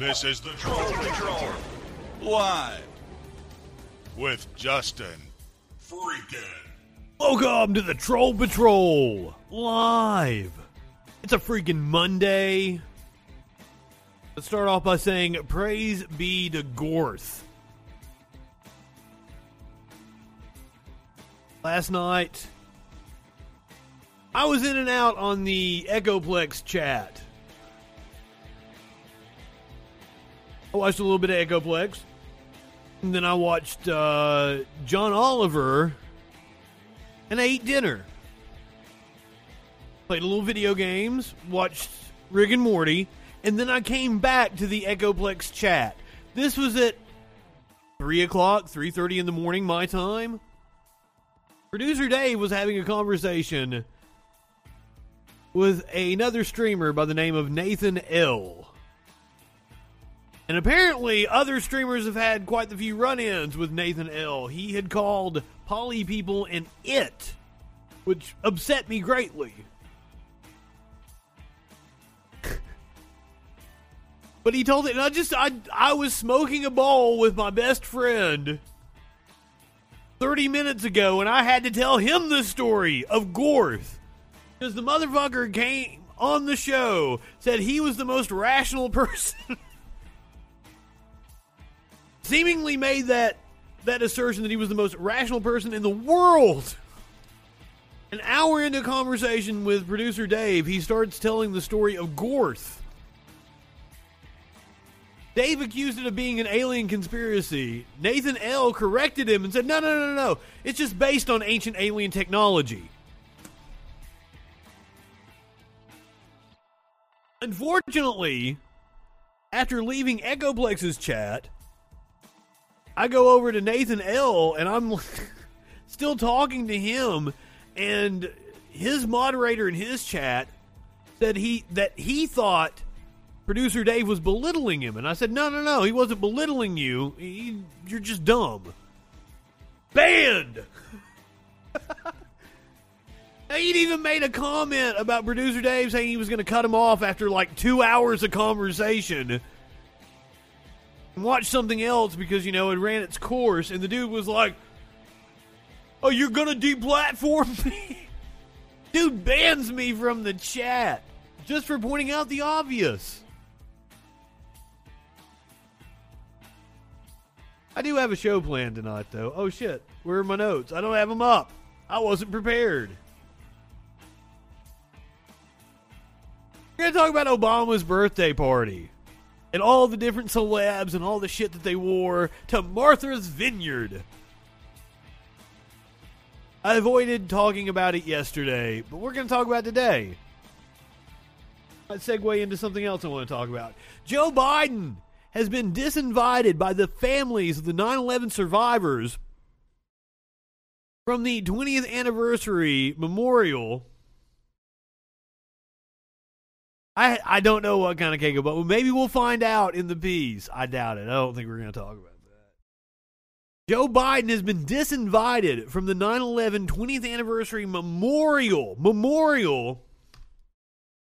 This is the Troll Patrol. Live. With Justin. Freaking. Welcome to the Troll Patrol live. It's a freaking Monday. Let's start off by saying praise be to Gorth. Last night, I was in and out on the Echoplex chat. I watched a little bit of Echoplex. And then I watched uh, John Oliver and I ate dinner. Played a little video games, watched Rick and Morty, and then I came back to the Echoplex chat. This was at three o'clock, three thirty in the morning, my time. Producer Dave was having a conversation with another streamer by the name of Nathan L. And apparently, other streamers have had quite the few run ins with Nathan L. He had called poly people an it, which upset me greatly. but he told it, and I just, I, I was smoking a bowl with my best friend 30 minutes ago, and I had to tell him the story of Gorth. Because the motherfucker came on the show, said he was the most rational person. Seemingly made that that assertion that he was the most rational person in the world. An hour into conversation with producer Dave, he starts telling the story of Gorth. Dave accused it of being an alien conspiracy. Nathan L. corrected him and said, no, no, no, no, no. It's just based on ancient alien technology. Unfortunately, after leaving Echoplex's chat, I go over to Nathan L. and I'm still talking to him, and his moderator in his chat said he that he thought producer Dave was belittling him, and I said, no, no, no, he wasn't belittling you. He, you're just dumb. Banned. He'd even made a comment about producer Dave saying he was going to cut him off after like two hours of conversation watch something else because, you know, it ran its course. And the dude was like, Oh, you're going to deplatform me? dude bans me from the chat just for pointing out the obvious. I do have a show planned tonight, though. Oh, shit. Where are my notes? I don't have them up. I wasn't prepared. We're going to talk about Obama's birthday party and all the different celebs and all the shit that they wore to Martha's Vineyard. I avoided talking about it yesterday, but we're going to talk about today. Let's segue into something else I want to talk about. Joe Biden has been disinvited by the families of the 9 11 survivors from the 20th anniversary memorial I I don't know what kind of cake, but maybe we'll find out in the piece. I doubt it. I don't think we're going to talk about that. Joe Biden has been disinvited from the 9/11 20th anniversary memorial memorial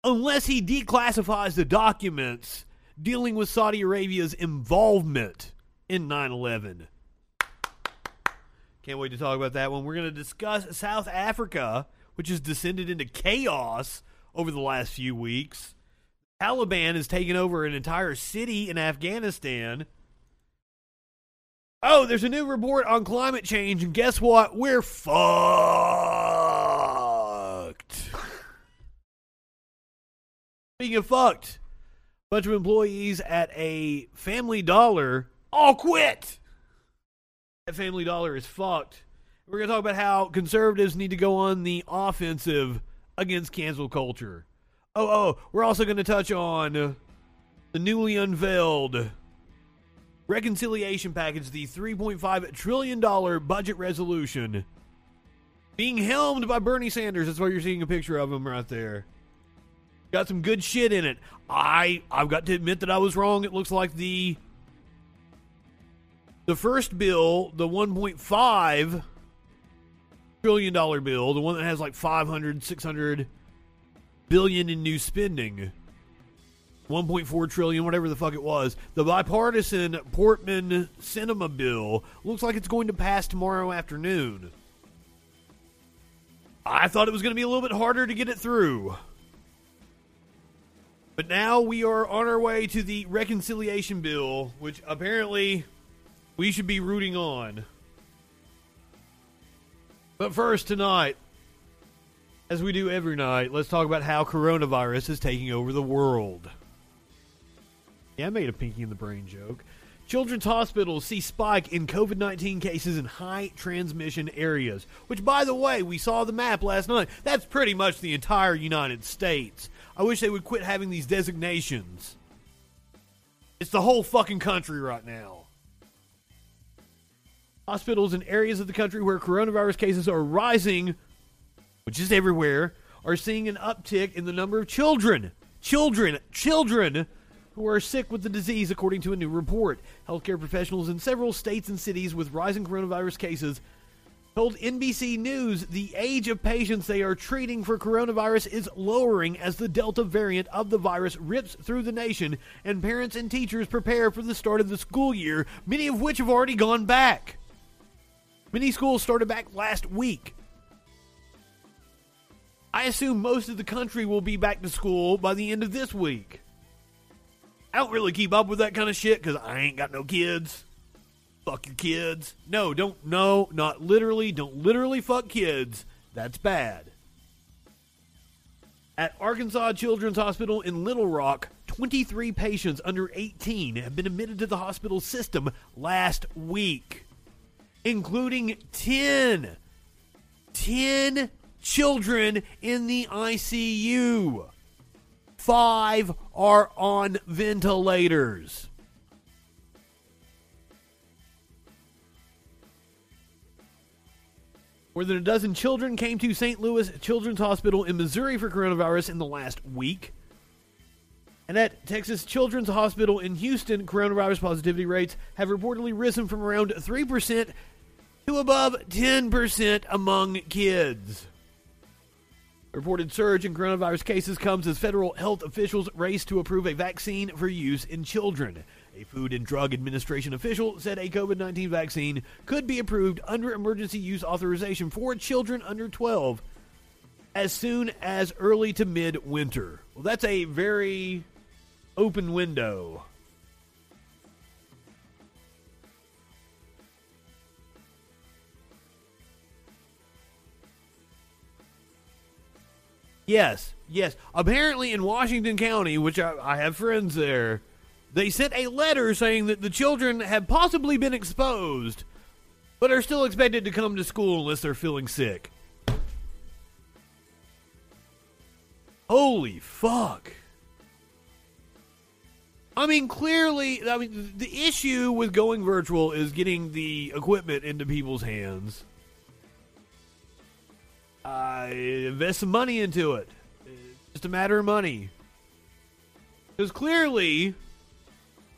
unless he declassifies the documents dealing with Saudi Arabia's involvement in 9/11. Can't wait to talk about that one. We're going to discuss South Africa, which has descended into chaos over the last few weeks. Taliban has taken over an entire city in Afghanistan. Oh, there's a new report on climate change, and guess what? We're fucked. Speaking of fucked, a bunch of employees at a Family Dollar all quit. That Family Dollar is fucked. We're going to talk about how conservatives need to go on the offensive against cancel culture. Oh, oh, we're also going to touch on the newly unveiled reconciliation package, the $3.5 trillion budget resolution, being helmed by Bernie Sanders. That's why you're seeing a picture of him right there. Got some good shit in it. I I've got to admit that I was wrong. It looks like the the first bill, the 1.5 trillion dollar bill, the one that has like 500, 600 billion in new spending 1.4 trillion, whatever the fuck it was. The bipartisan Portman Sinema bill looks like it's going to pass tomorrow afternoon. I thought it was going to be a little bit harder to get it through. But now we are on our way to the reconciliation bill, which apparently we should be rooting on. But first, tonight, as we do every night, let's talk about how coronavirus is taking over the world. Yeah, I made a Pinky and the Brain joke. Children's hospitals see spike in COVID 19 cases in high transmission areas, which, by the way, we saw the map last night. That's pretty much the entire United States. I wish they would quit having these designations. It's the whole fucking country right now. Hospitals in areas of the country where coronavirus cases are rising, which is everywhere, are seeing an uptick in the number of children. Children, children who are sick with the disease, according to a new report. Healthcare professionals in several states and cities with rising coronavirus cases told NBC News the age of patients they are treating for coronavirus is lowering as the Delta variant of the virus rips through the nation and parents and teachers prepare for the start of the school year, many of which have already gone back. Many schools started back last week. I assume most of the country will be back to school by the end of this week. I don't really keep up with that kind of shit because I ain't got no kids. Fuck your kids. No, don't. No, not literally. Don't literally fuck kids. That's bad. At Arkansas Children's Hospital in Little Rock, 23 patients under 18 have been admitted to the hospital system last week, including 10. 10 children in the ICU five are on ventilators. More than a dozen children came to St. Louis Children's Hospital in Missouri for coronavirus in the last week. And at Texas Children's Hospital in Houston, coronavirus positivity rates have reportedly risen from around 3% to above 10% among kids. Reported surge in coronavirus cases comes as federal health officials race to approve a vaccine for use in children. A Food and Drug Administration official said a COVID 19 vaccine could be approved under emergency use authorization for children under 12 as soon as early to mid winter. Well, that's a very open window. Yes, yes. Apparently, in Washington County, which I, I, have friends there, they sent a letter saying that the children have possibly been exposed, but are still expected to come to school unless they're feeling sick. Holy fuck. I mean, clearly, I mean, the issue with going virtual is getting the equipment into people's hands uh, invest some money into it. It's just a matter of money. Because clearly,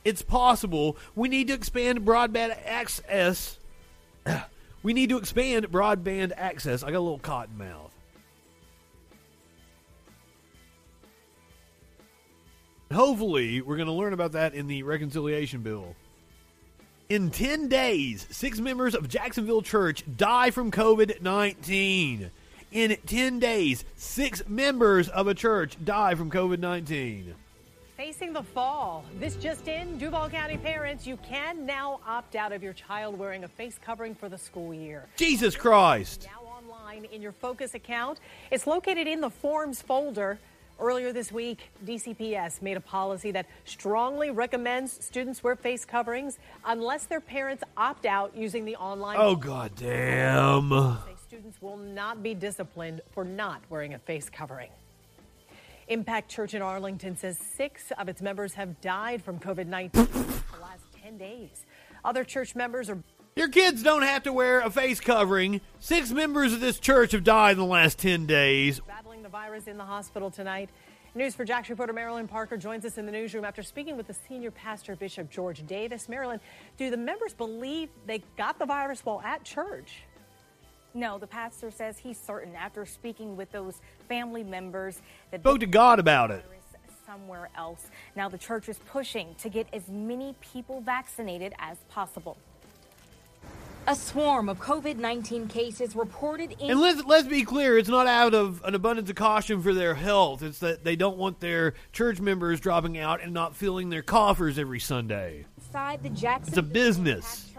it's possible. We need to expand broadband access. we need to expand broadband access. I got a little cotton mouth. Hopefully, we're going to learn about that in the reconciliation bill. In 10 days, six members of Jacksonville Church die from COVID 19. In 10 days, six members of a church die from COVID 19. Facing the fall. This just in Duval County parents, you can now opt out of your child wearing a face covering for the school year. Jesus Christ. Now online in your Focus account. It's located in the Forms folder. Earlier this week, DCPS made a policy that strongly recommends students wear face coverings unless their parents opt out using the online. Oh, god damn students will not be disciplined for not wearing a face covering. Impact Church in Arlington says six of its members have died from COVID 19 in the last 10 days. Other church members are. Your kids don't have to wear a face covering. Six members of this church have died in the last 10 days. Battling the virus in the hospital tonight. News for Jax reporter Marilyn Parker joins us in the newsroom after speaking with the senior pastor, Bishop George Davis. Marilyn, do the members believe they got the virus while at church? No, the pastor says he's certain after speaking with those family members that spoke to God about it. somewhere else. Now the church is pushing to get as many people vaccinated as possible. A swarm of COVID 19 cases reported in. And let's let's be clear, it's not out of an abundance of caution for their health. It's that they don't want their church members dropping out and not filling their coffers every Sunday. Inside the Jackson It's a business.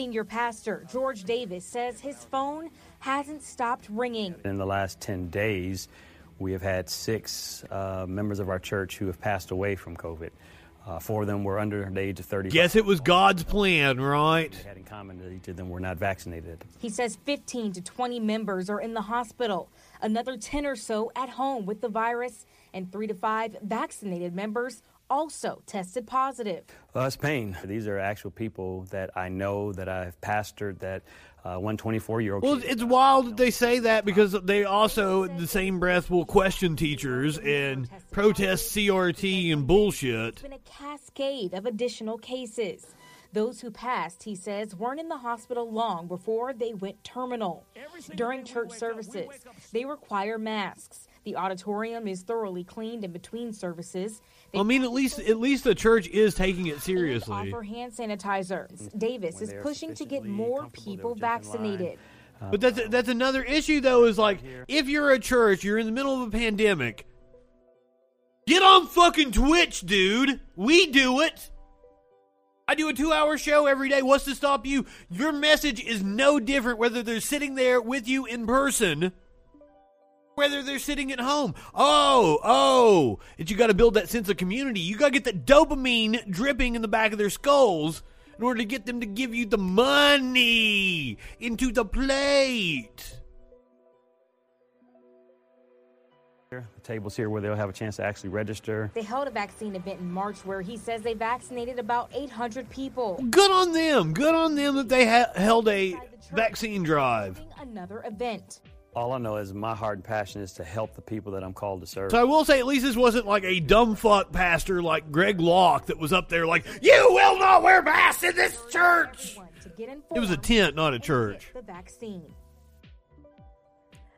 Church. Senior pastor George Davis says his phone hasn't stopped ringing. In the last 10 days, we have had six uh, members of our church who have passed away from COVID. Uh, four of them were under the age of 30. Guess it was God's plan, right? They had in common that each of them were not vaccinated. He says 15 to 20 members are in the hospital, another 10 or so at home with the virus, and three to five vaccinated members also tested positive. Uh, it's pain. These are actual people that I know, that I've pastored, that uh, one 24 year old. Well, it's wild that they say that because they also, in the same breath, will question teachers and protest CRT and bullshit. It's been a cascade of additional cases. Those who passed, he says, weren't in the hospital long before they went terminal. During church services, they require masks. The auditorium is thoroughly cleaned in between services. They I mean, at least at least the church is taking it seriously. offer hand sanitizer. Mm-hmm. Davis When is they are pushing to get more people will jump vaccinated. Um, but that's uh, that's another issue though. Is like if you're a church, you're in the middle of a pandemic. Get on fucking Twitch, dude. We do it. I do a two-hour show every day. What's to stop you? Your message is no different whether they're sitting there with you in person, whether they're sitting at home. Oh, oh, and you got to build that sense of community. You got to get that dopamine dripping in the back of their skulls in order to get them to give you the money into the plate. The tables here where they'll have a chance to actually register. They held a vaccine event in March where he says they vaccinated about 800 people. Good on them. Good on them that they ha- held a vaccine drive. Another event. All I know is my heart and passion is to help the people that I'm called to serve. So I will say, at least this wasn't like a dumb fuck pastor like Greg Locke that was up there like, "You will not wear masks in this church." Everyone to get It was a tent, not a church. The vaccine.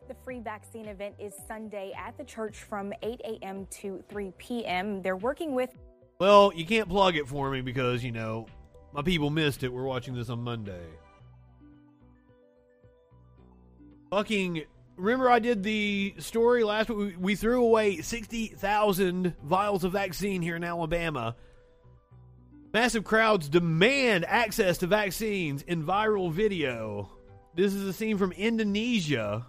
The free vaccine event is Sunday at the church from 8 a.m. to 3 p.m. They're working with Well, you can't plug it for me because you know my people missed it. We're watching this on Monday. Fucking. Remember, I did the story last week. We, threw away 60,000 vials of vaccine here in Alabama. Massive crowds demand access to vaccines in viral video. This is a scene from Indonesia.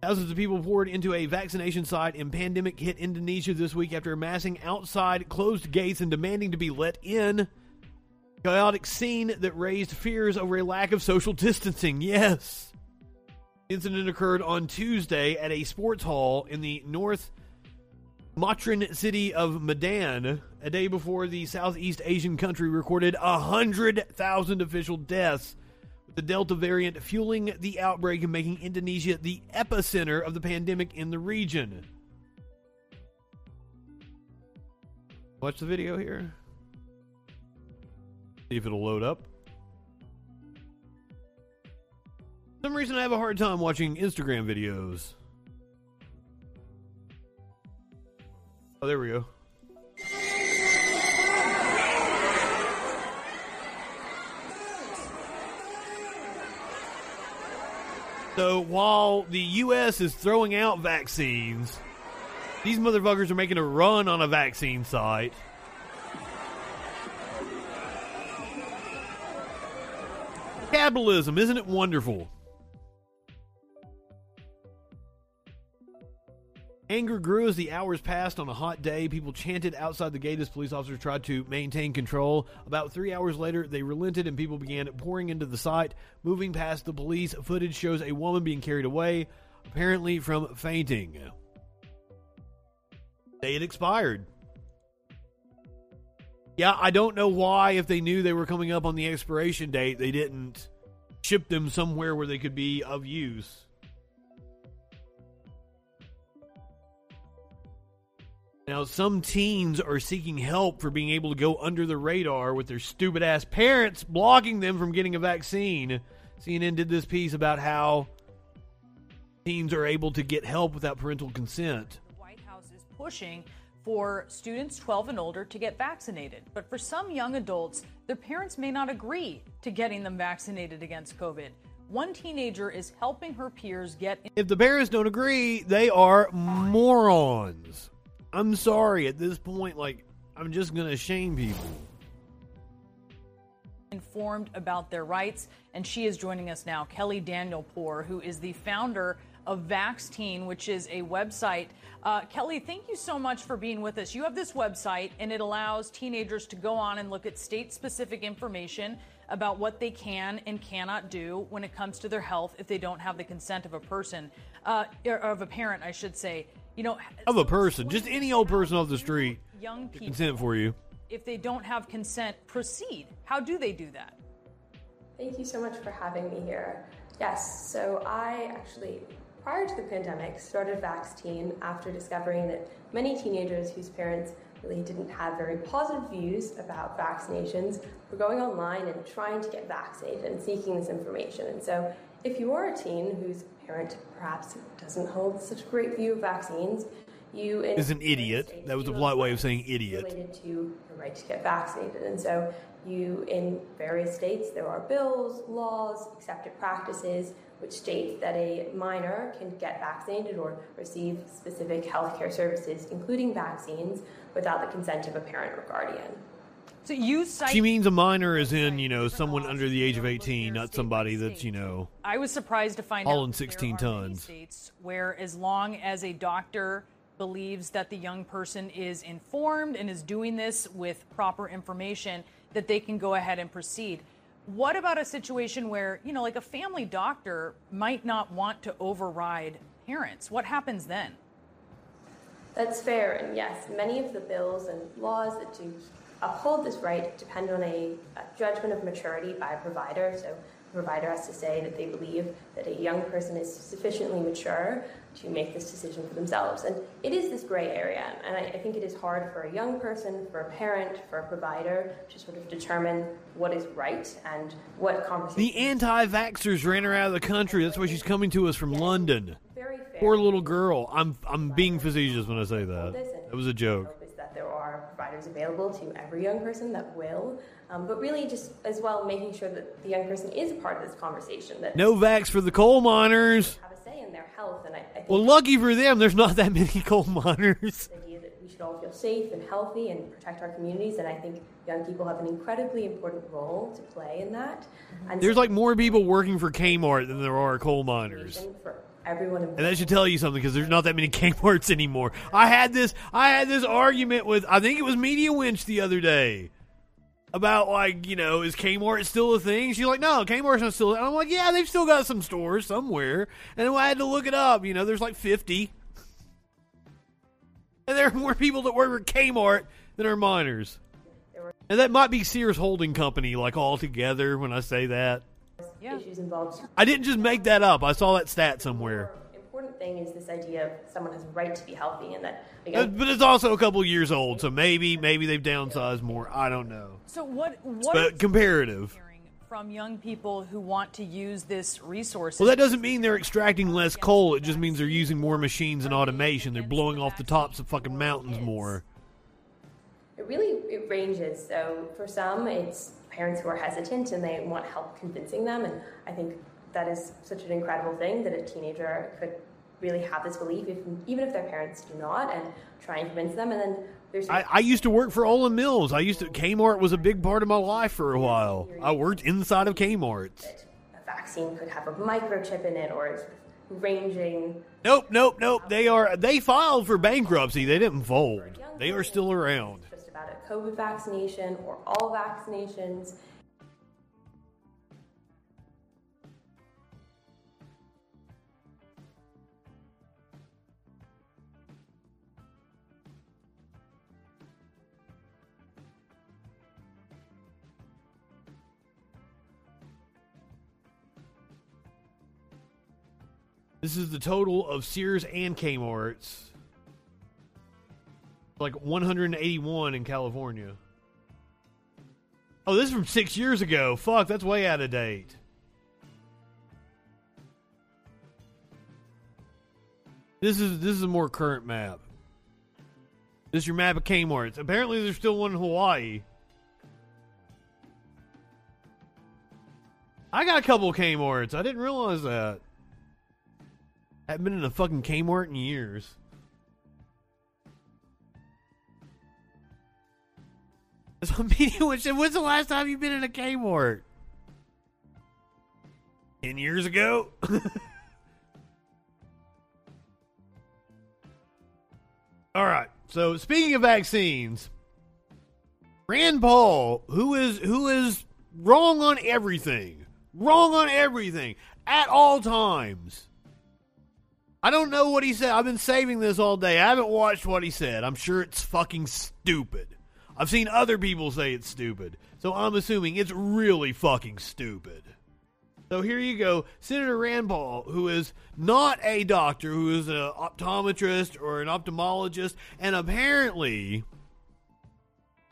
Thousands of people poured into a vaccination site in pandemic hit Indonesia this week after amassing outside closed gates and demanding to be let in. Chaotic scene that raised fears over a lack of social distancing. Yes. The incident occurred on Tuesday at a sports hall in the North Sumatran city of Medan, a day before the Southeast Asian country recorded 100,000 official deaths with the Delta variant fueling the outbreak and making Indonesia the epicenter of the pandemic in the region. Watch the video here. See if it'll load up. For some reason I have a hard time watching Instagram videos. Oh, there we go. So while the U.S. is throwing out vaccines, these motherfuckers are making a run on a vaccine site. Capitalism, isn't it wonderful? Anger grew as the hours passed on a hot day. People chanted outside the gate as police officers tried to maintain control. About three hours later, they relented and people began pouring into the site. Moving past the police, footage shows a woman being carried away, apparently from fainting. They had expired. Yeah, I don't know why, if they knew they were coming up on the expiration date, they didn't ship them somewhere where they could be of use. Now, some teens are seeking help for being able to go under the radar with their stupid ass parents blocking them from getting a vaccine. CNN did this piece about how teens are able to get help without parental consent. The White House is pushing for students 12 and older to get vaccinated. But for some young adults, their parents may not agree to getting them vaccinated against COVID. One teenager is helping her peers get. If the parents don't agree, they are morons. I'm sorry at this point, like, I'm just going to shame people. informed about their rights. And she is joining us now, Kelly Danielpour, who is the founder of Vaxteen, which is a website. Uh, Kelly, thank you so much for being with us. You have this website, and it allows teenagers to go on and look at state specific information about what they can and cannot do when it comes to their health if they don't have the consent of a person, uh, or of a parent, I should say. You know, Of a person, just any old person off the street, young people, consent for you. if they don't have consent, proceed. How do they do that? Thank you so much for having me here. Yes, so I actually, prior to the pandemic, started Vaxteen after discovering that many teenagers whose parents really didn't have very positive views about vaccinations were going online and trying to get vaccinated and seeking this information. And so, if you are a teen whose parent perhaps doesn't hold such a great view of vaccines, you Is an idiot. That was a polite way of saying idiot. Related to the right to get vaccinated, and so you in various states there are bills, laws, accepted practices which states that a minor can get vaccinated or receive specific healthcare services, including vaccines, without the consent of a parent or guardian. So you cite. She means a minor is in, you know, someone under the age of 18, not somebody that's, you know, I was surprised to find Hauling out that 16 there are tons. states where, as long as a doctor believes that the young person is informed and is doing this with proper information, that they can go ahead and proceed. What about a situation where, you know, like a family doctor might not want to override parents? What happens then? That's fair, and yes, many of the bills and laws that do uphold this right depend on a, a judgment of maturity by a provider. So the provider has to say that they believe that a young person is sufficiently mature to make this decision for themselves. And it is this gray area, and I, I think it is hard for a young person, for a parent, for a provider to sort of determine what is right and what conversation. the anti vaxxers ran her out of the country. That's why she's coming to us from London. very fair. Poor little girl. I'm I'm being facetious when I say that. That was a joke. is that there are providers available to every young person that will, um, but really just as well making sure that the young person is a part of this conversation, that No vax for the coal miners. Health. And I, I think Well, lucky for them, there's not that many coal miners. the idea that we should all feel safe and healthy and protect our communities, and I think young people have an incredibly important role to play in that. Mm-hmm. And There's so like more people working for Kmart than there are coal miners. for everyone involved. And that should tell you something because there's not that many Kmart's anymore. I had this I had this argument with I think it was Media Winch the other day about like you know is Kmart still a thing? She's like, no, Kmart's not still. And I'm like, yeah, they've still got some stores somewhere. And I had to look it up. You know, there's like 50, and there are more people that work for Kmart than are miners. And that might be Sears Holding Company, like all together. When I say that, Yeah. issues involved. I didn't just make that up. I saw that stat somewhere. Important thing is this idea of someone has a right to be healthy, and that again, But it's also a couple years old, so maybe maybe they've downsized more. I don't know. So what? What But comparative. from young people who want to use this resource? Well, that doesn't mean they're extracting less coal. It just means they're using more machines and automation. They're blowing off the tops of fucking mountains more. It really it ranges. So for some, it's parents who are hesitant and they want help convincing them. And I think that is such an incredible thing that a teenager could really have this belief, if, even if their parents do not, and try and convince them. And then there's I, I used to work for Olan Mills. I used to Kmart was a big part of my life for a while. I worked inside of Kmart. a vaccine could have a microchip in it, or ranging. Nope, nope, nope. They are they filed for bankruptcy. They didn't fold. They are still around. Just about a COVID vaccination or all vaccinations. This is the total of Sears and Kmart's. Like 181 in California. Oh, this is from six years ago. Fuck, that's way out of date. This is this is a more current map. This is your map of Kmart's. Apparently, there's still one in Hawaii. I got a couple Kmart's. I didn't realize that. I haven't been in a fucking Kmart in years. That's. When's the last time you've been in a Kmart? Ten years ago. All right. So speaking of vaccines, Rand Paul, who is who is wrong on everything, wrong on everything at all times. I don't know what he said. I've been saving this all day. I haven't watched what he said. I'm sure it's fucking stupid. I've seen other people say it's stupid. So I'm assuming it's really fucking stupid. So here you go, Senator Rand Paul, who is not a doctor, who is an optometrist or an ophthalmologist, and apparently,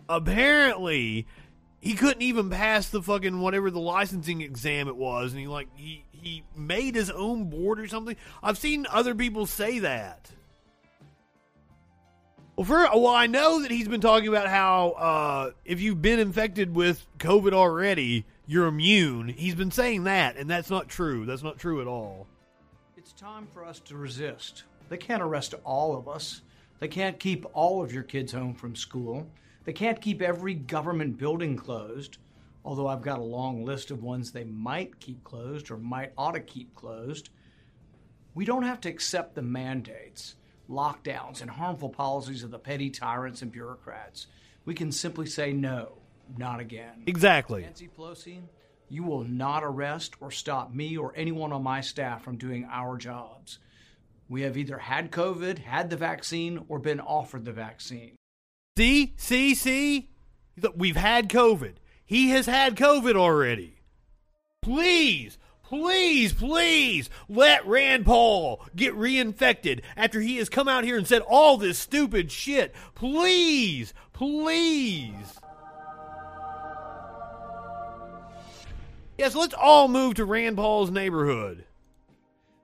apparently, he couldn't even pass the fucking whatever the licensing exam it was, and he like he he made his own board or something. I've seen other people say that. Well, for well, I know that he's been talking about how uh, if you've been infected with COVID already, you're immune. He's been saying that, and that's not true. That's not true at all. It's time for us to resist. They can't arrest all of us. They can't keep all of your kids home from school. They can't keep every government building closed, although I've got a long list of ones they might keep closed or might ought to keep closed. We don't have to accept the mandates, lockdowns, and harmful policies of the petty tyrants and bureaucrats. We can simply say no not again. Exactly. Nancy Pelosi, you will not arrest or stop me or anyone on my staff from doing our jobs. We have either had COVID, had the vaccine, or been offered the vaccine. See, see, see? We've had COVID. He has had COVID already. Please, please, please let Rand Paul get reinfected after he has come out here and said all this stupid shit. Please, please. Yes, let's all move to Rand Paul's neighborhood.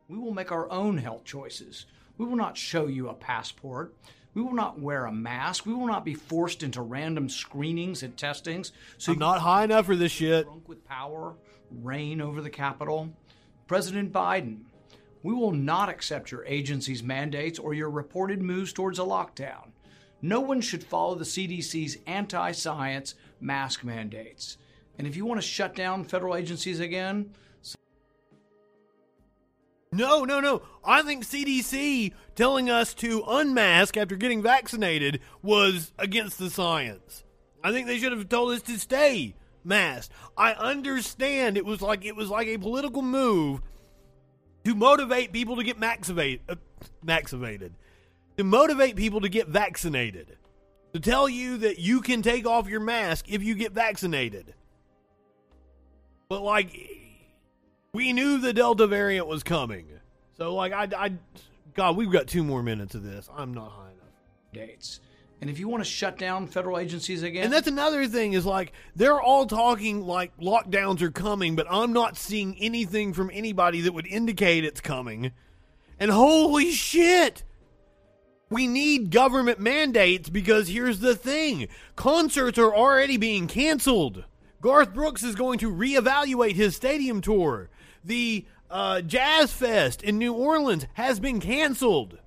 We will make our own health choices. We will not show you a passport. We will not wear a mask. We will not be forced into random screenings and testings. So I'm not high enough for this shit. Drunk with power, reign over the Capitol. President Biden, we will not accept your agency's mandates or your reported moves towards a lockdown. No one should follow the CDC's anti science mask mandates. And if you want to shut down federal agencies again, no, no, no. I think CDC telling us to unmask after getting vaccinated was against the science. I think they should have told us to stay masked. I understand it was like it was like a political move to motivate people to get vaccinated, uh, vaccinated, to motivate people to get vaccinated, to tell you that you can take off your mask if you get vaccinated. But like, we knew the Delta variant was coming. So like, I, I, God, we've got two more minutes of this. I'm not high enough. Dates. And if you want to shut down federal agencies again, and that's another thing is like they're all talking like lockdowns are coming, but I'm not seeing anything from anybody that would indicate it's coming. And holy shit, we need government mandates because here's the thing: concerts are already being canceled. Garth Brooks is going to reevaluate his stadium tour. The uh, Jazz Fest in New Orleans has been canceled.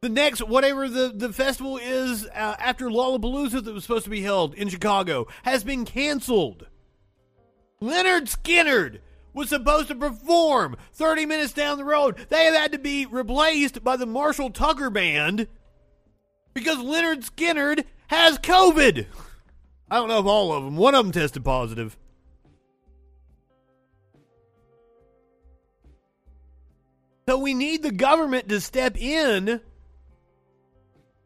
The next, whatever the, the festival is uh, after Lollapalooza that was supposed to be held in Chicago, has been canceled. Lynyrd Skynyrd was supposed to perform 30 minutes down the road. They have had to be replaced by the Marshall Tucker Band because Lynyrd Skynyrd has COVID. I don't know if all of them. One of them tested positive. So we need the government to step in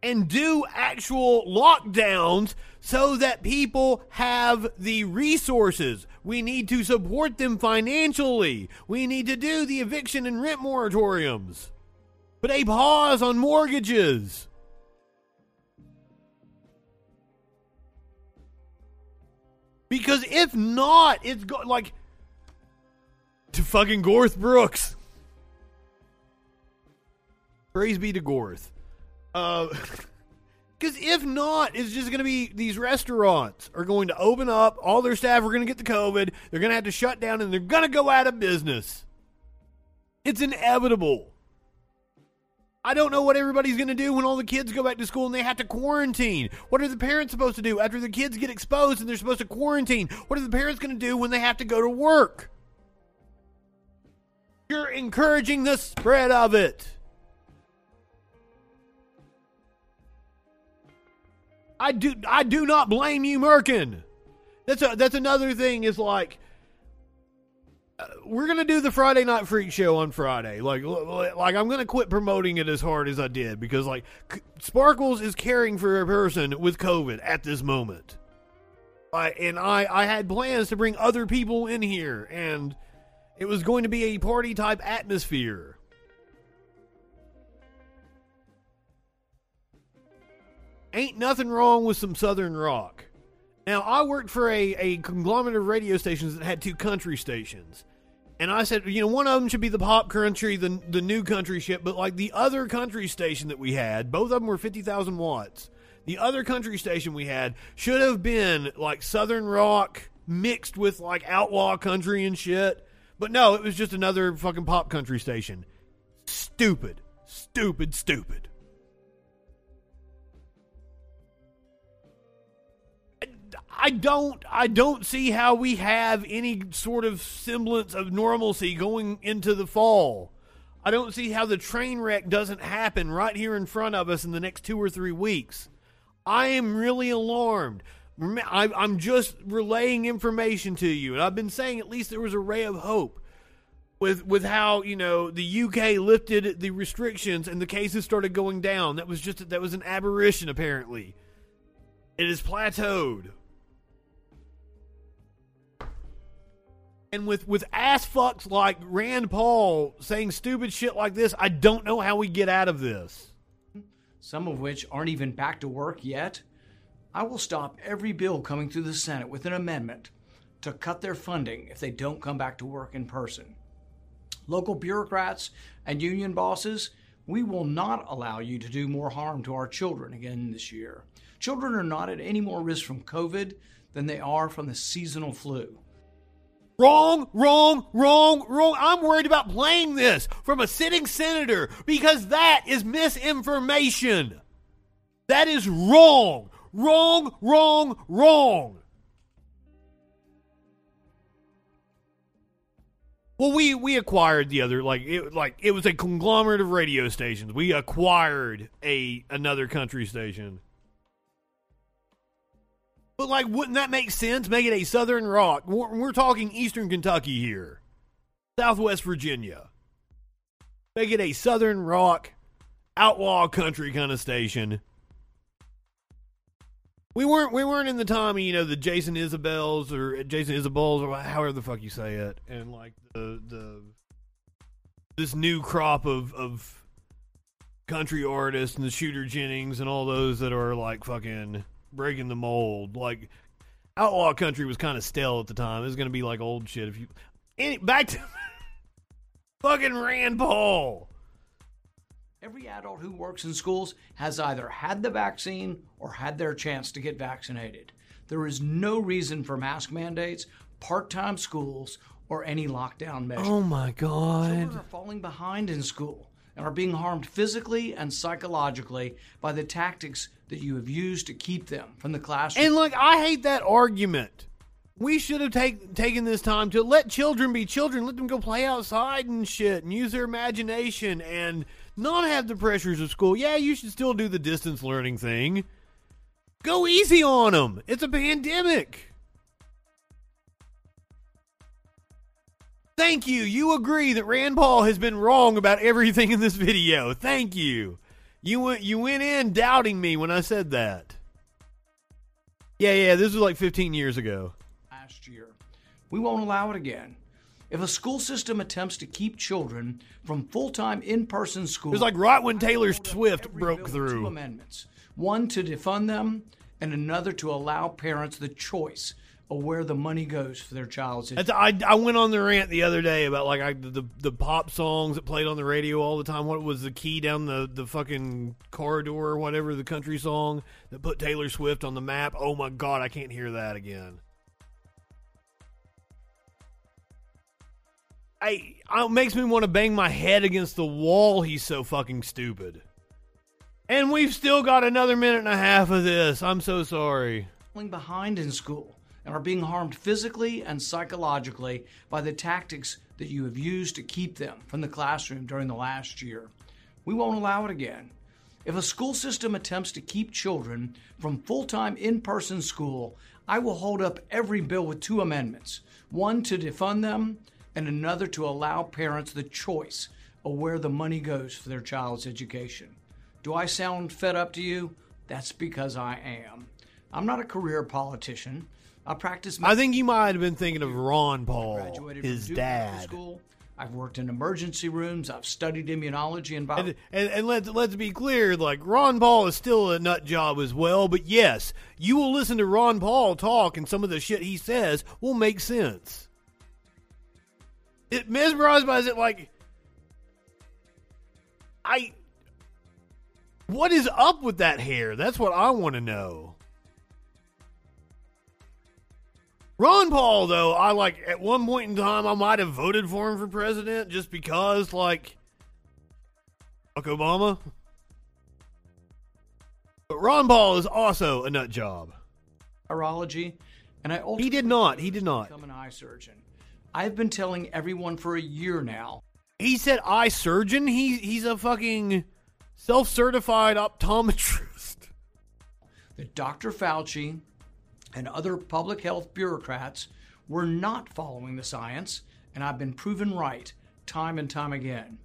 and do actual lockdowns so that people have the resources. We need to support them financially. We need to do the eviction and rent moratoriums. Put a pause on mortgages. Because if not, it's go- like to fucking Gorth Brooks. Praise be to Gorth. Uh, because if not, it's just going to be these restaurants are going to open up. All their staff are going to get the COVID. They're going to have to shut down, and they're going to go out of business. It's inevitable. I don't know what everybody's going to do when all the kids go back to school and they have to quarantine. What are the parents supposed to do after the kids get exposed and they're supposed to quarantine? What are the parents going to do when they have to go to work? You're encouraging the spread of it. I do I do not blame you, Merkin. That's a that's another thing is like uh, we're gonna do the Friday Night Freak Show on Friday. Like, like I'm gonna quit promoting it as hard as I did because like Sparkles is caring for a person with COVID at this moment. I and I I had plans to bring other people in here, and it was going to be a party type atmosphere. Ain't nothing wrong with some Southern rock. Now, I worked for a, a conglomerate of radio stations that had two country stations. And I said, you know, one of them should be the pop country, the, the new country shit, but like the other country station that we had, both of them were 50,000 watts. The other country station we had should have been like Southern rock mixed with like outlaw country and shit. But no, it was just another fucking pop country station. Stupid. Stupid, stupid. I don't I don't see how we have any sort of semblance of normalcy going into the fall. I don't see how the train wreck doesn't happen right here in front of us in the next two or three weeks. I am really alarmed. I'm just relaying information to you, and I've been saying at least there was a ray of hope with with how you know the UK lifted the restrictions and the cases started going down. That was just that was an aberration. Apparently, it is plateaued. And with with ass fucks like Rand Paul saying stupid shit like this, I don't know how we get out of this. Some of which aren't even back to work yet. I will stop every bill coming through the Senate with an amendment to cut their funding if they don't come back to work in person. Local bureaucrats and union bosses, we will not allow you to do more harm to our children again this year. Children are not at any more risk from COVID than they are from the seasonal flu. Wrong, wrong, wrong, wrong. I'm worried about playing this from a sitting senator because that is misinformation. That is wrong. Wrong, wrong, wrong. Well, we we acquired the other like it like it was a conglomerate of radio stations. We acquired a another country station. But like, wouldn't that make sense? Make it a Southern rock. We're, we're talking Eastern Kentucky here, Southwest Virginia. Make it a Southern rock, outlaw country kind of station. We weren't we weren't in the time you know the Jason Isabels or Jason Isabels or however the fuck you say it, and like the the this new crop of of country artists and the Shooter Jennings and all those that are like fucking breaking the mold. Like outlaw country was kind of stale at the time. It was going to be like old shit. If you any, back to fucking Rand Paul. Every adult who works in schools has either had the vaccine or had their chance to get vaccinated. There is no reason for mask mandates, part time schools, or any lockdown measures. Oh my God. Children are falling behind in school and are being harmed physically and psychologically by the tactics that you have used to keep them from the classroom. And look, I hate that argument. We should have take, taken this time to let children be children, let them go play outside and shit, and use their imagination, and not have the pressures of school. Yeah, you should still do the distance learning thing. Go easy on them. It's a pandemic. Thank you. You agree that Rand Paul has been wrong about everything in this video. Thank you. You went you went in doubting me when I said that. Yeah, yeah, this was like 15 years ago. Last year. We won't allow it again. If a school system attempts to keep children from full-time in-person school, it was like right when Taylor Swift broke through. Two amendments: one to defund them, and another to allow parents the choice of where the money goes for their child's That's, I, I went on the rant the other day about like I, the the pop songs that played on the radio all the time. What was the key down the, the fucking corridor or whatever the country song that put Taylor Swift on the map? Oh my god, I can't hear that again. I, it makes me want to bang my head against the wall. He's so fucking stupid. And we've still got another minute and a half of this. I'm so sorry. behind in school and are being harmed physically and psychologically by the tactics that you have used to keep them from the classroom during the last year. We won't allow it again. If a school system attempts to keep children from full time in person school, I will hold up every bill with two amendments one to defund them, and another to allow parents the choice of where the money goes for their child's education. Do I sound fed up to you? That's because I am. I'm not a career politician. I practice. I think you might have been thinking of Ron Paul, his dad. School. I've worked in emergency rooms. I've studied immunology and bio. And, and, and let's let's be clear, like Ron Paul is still a nut job as well. But yes, you will listen to Ron Paul talk, and some of the shit he says will make sense. It mesmerized by it like I. What is up with that hair? That's what I want to know. Ron Paul, though, I like at one point in time I might have voted for him for president just because, like, fuck Obama. But Ron Paul is also a nut job. Urology, and I he did not. He did not become an eye surgeon. I've been telling everyone for a year now. He said eye surgeon. He he's a fucking self-certified optometrist. That Dr. Fauci and other public health bureaucrats were not following the science, and I've been proven right time and time again.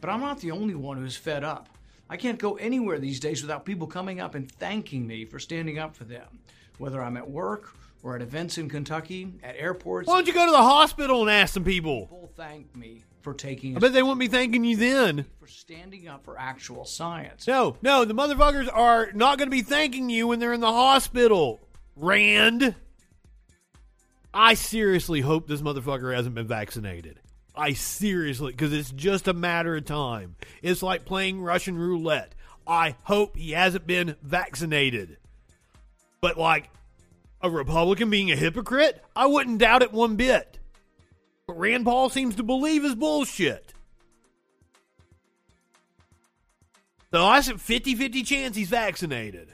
But I'm not the only one who's fed up. I can't go anywhere these days without people coming up and thanking me for standing up for them, whether I'm at work or at events in Kentucky, at airports. Why don't you go to the hospital and ask some people? People thank me for taking. I bet they won't be thanking you then. For standing up for actual science. No, no, the motherfuckers are not going to be thanking you when they're in the hospital. Rand. I seriously hope this motherfucker hasn't been vaccinated. I seriously, because it's just a matter of time. It's like playing Russian roulette. I hope he hasn't been vaccinated. But, like, a Republican being a hypocrite, I wouldn't doubt it one bit. But Rand Paul seems to believe his bullshit. So I said 50 50 chance he's vaccinated.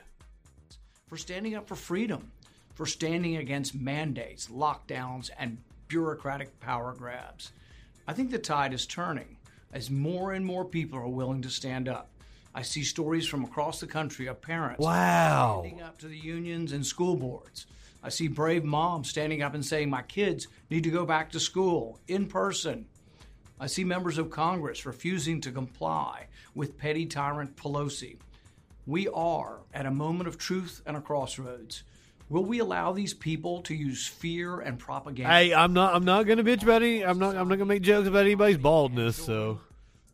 For standing up for freedom, for standing against mandates, lockdowns, and bureaucratic power grabs. I think the tide is turning as more and more people are willing to stand up. I see stories from across the country of parents wow. standing up to the unions and school boards. I see brave moms standing up and saying, My kids need to go back to school in person. I see members of Congress refusing to comply with petty tyrant Pelosi. We are at a moment of truth and a crossroads. Will we allow these people to use fear and propaganda? Hey, I'm not. I'm not going to bitch about any. I'm not. I'm not going to make jokes about anybody's baldness. So,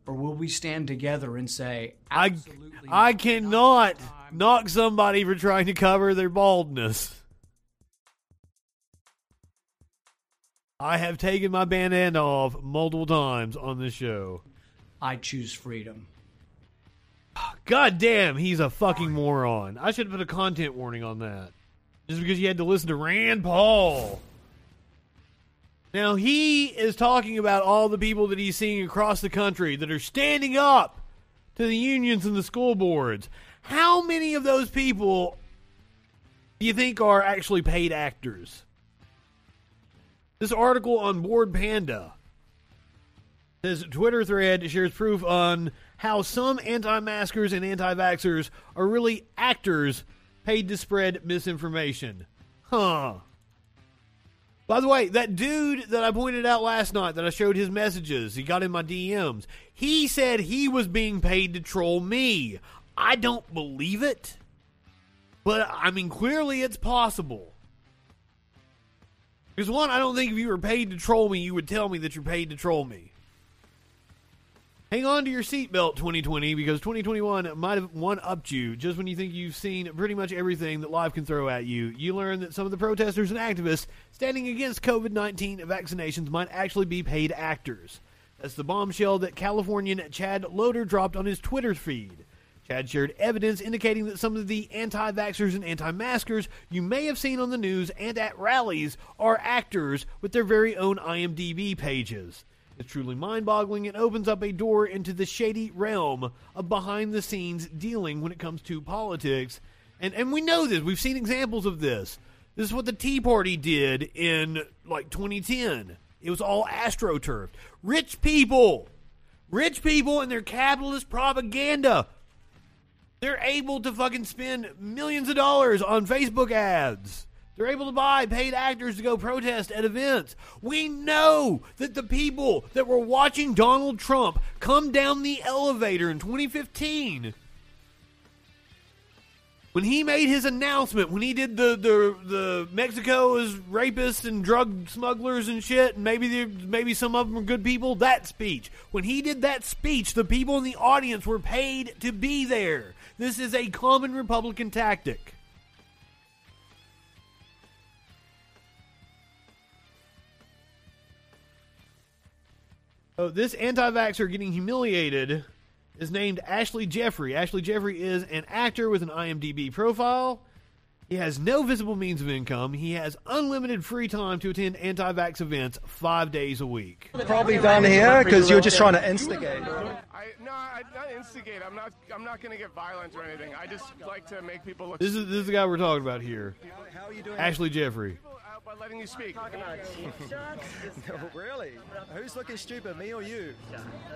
or will we stand together and say, I, I cannot knock somebody for trying to cover their baldness. I have taken my bandana off multiple times on this show. I choose freedom. God damn, he's a fucking moron. I should have put a content warning on that just because you had to listen to Rand Paul. Now, he is talking about all the people that he's seeing across the country that are standing up to the unions and the school boards. How many of those people do you think are actually paid actors? This article on Bored Panda says Twitter thread shares proof on how some anti maskers and anti vaxxers are really actors paid to spread misinformation. Huh. By the way, that dude that I pointed out last night that I showed his messages, he got in my DMs, he said he was being paid to troll me. I don't believe it. But, I mean, clearly it's possible. Because, one, I don't think if you were paid to troll me, you would tell me that you're paid to troll me. Hang on to your seatbelt, 2020, because 2021 might have one upped you just when you think you've seen pretty much everything that life can throw at you. You learn that some of the protesters and activists standing against COVID 19 vaccinations might actually be paid actors. That's the bombshell that Californian Chad Loder dropped on his Twitter feed. Chad shared evidence indicating that some of the anti vaxxers and anti maskers you may have seen on the news and at rallies are actors with their very own IMDb pages. It's truly mind boggling and opens up a door into the shady realm of behind the scenes dealing when it comes to politics. And, and we know this. We've seen examples of this. This is what the Tea Party did in like 2010. It was all astroturf. Rich people, rich people and their capitalist propaganda. They're able to fucking spend millions of dollars on Facebook ads. They're able to buy paid actors to go protest at events. We know that the people that were watching Donald Trump come down the elevator in 2015 when he made his announcement, when he did the the the Mexico is rapists and drug smugglers and shit, and maybe maybe some of them are good people. That speech, when he did that speech, the people in the audience were paid to be there. This is a common Republican tactic. Oh, this anti-vaxxer getting humiliated is named Ashley Jeffrey. Ashley Jeffrey is an actor with an IMDb profile. He has no visible means of income. He has unlimited free time to attend anti vax events five days a week. Probably down here because you're just trying to instigate. I, no, I, not instigate. I'm not. I'm not going to get violent or anything. I just like to make people look. This is this is the guy we're talking about here. How are you doing? Ashley Jeffrey. By letting you speak. no, really? Who's looking stupid, me or you?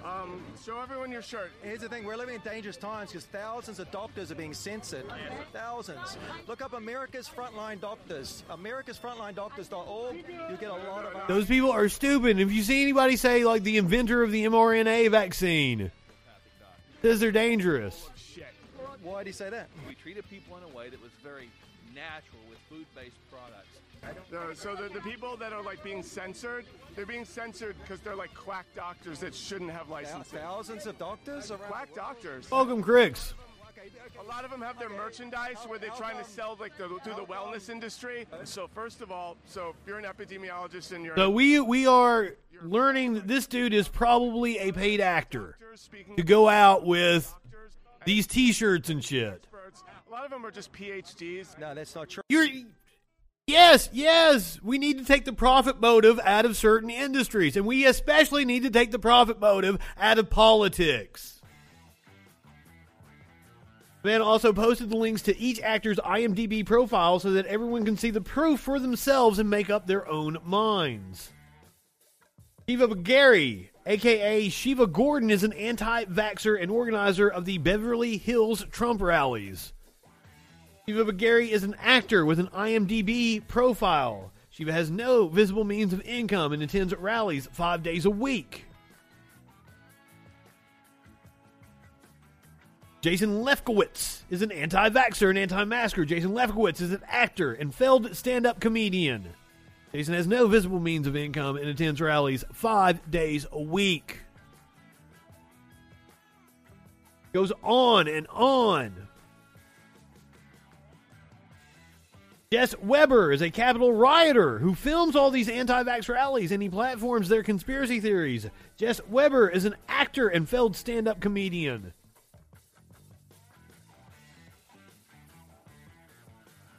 Um, show everyone your shirt. Here's the thing: we're living in dangerous times because thousands of doctors are being censored. Thousands. Look up America's Frontline Doctors. America's Frontline Doctors.org. You get a lot of. Those people are stupid. If you see anybody say like the inventor of the mRNA vaccine, says they're dangerous. Why did he say that? We treated people in a way that was very natural with food-based products. No, so the, the people that are like being censored, they're being censored because they're like quack doctors that shouldn't have licenses. Thousands of doctors? Quack doctors. Welcome, Cricks. A lot of them have their merchandise where they're trying to sell like the, through the wellness industry. So first of all, so if you're an epidemiologist and you're So we we are learning that this dude is probably a paid actor to go out with these T-shirts and shit. a lot of them are just PhDs. No, that's not true. You're Yes, yes. We need to take the profit motive out of certain industries, and we especially need to take the profit motive out of politics. Man also posted the links to each actor's IMDb profile so that everyone can see the proof for themselves and make up their own minds. Shiva Gary, aka Shiva Gordon, is an anti vaxxer and organizer of the Beverly Hills Trump rallies. Shiva Gary is an actor with an IMDb profile. Shiva has no visible means of income and attends rallies five days a week. Jason Lefkowitz is an anti vaxxer and anti masker. Jason Lefkowitz is an actor and failed stand up comedian. Jason has no visible means of income and attends rallies five days a week. Goes on and on. Jess Weber is a Capitol rioter who films all these anti vax rallies and he platforms their conspiracy theories. Jess Weber is an actor and failed stand up comedian.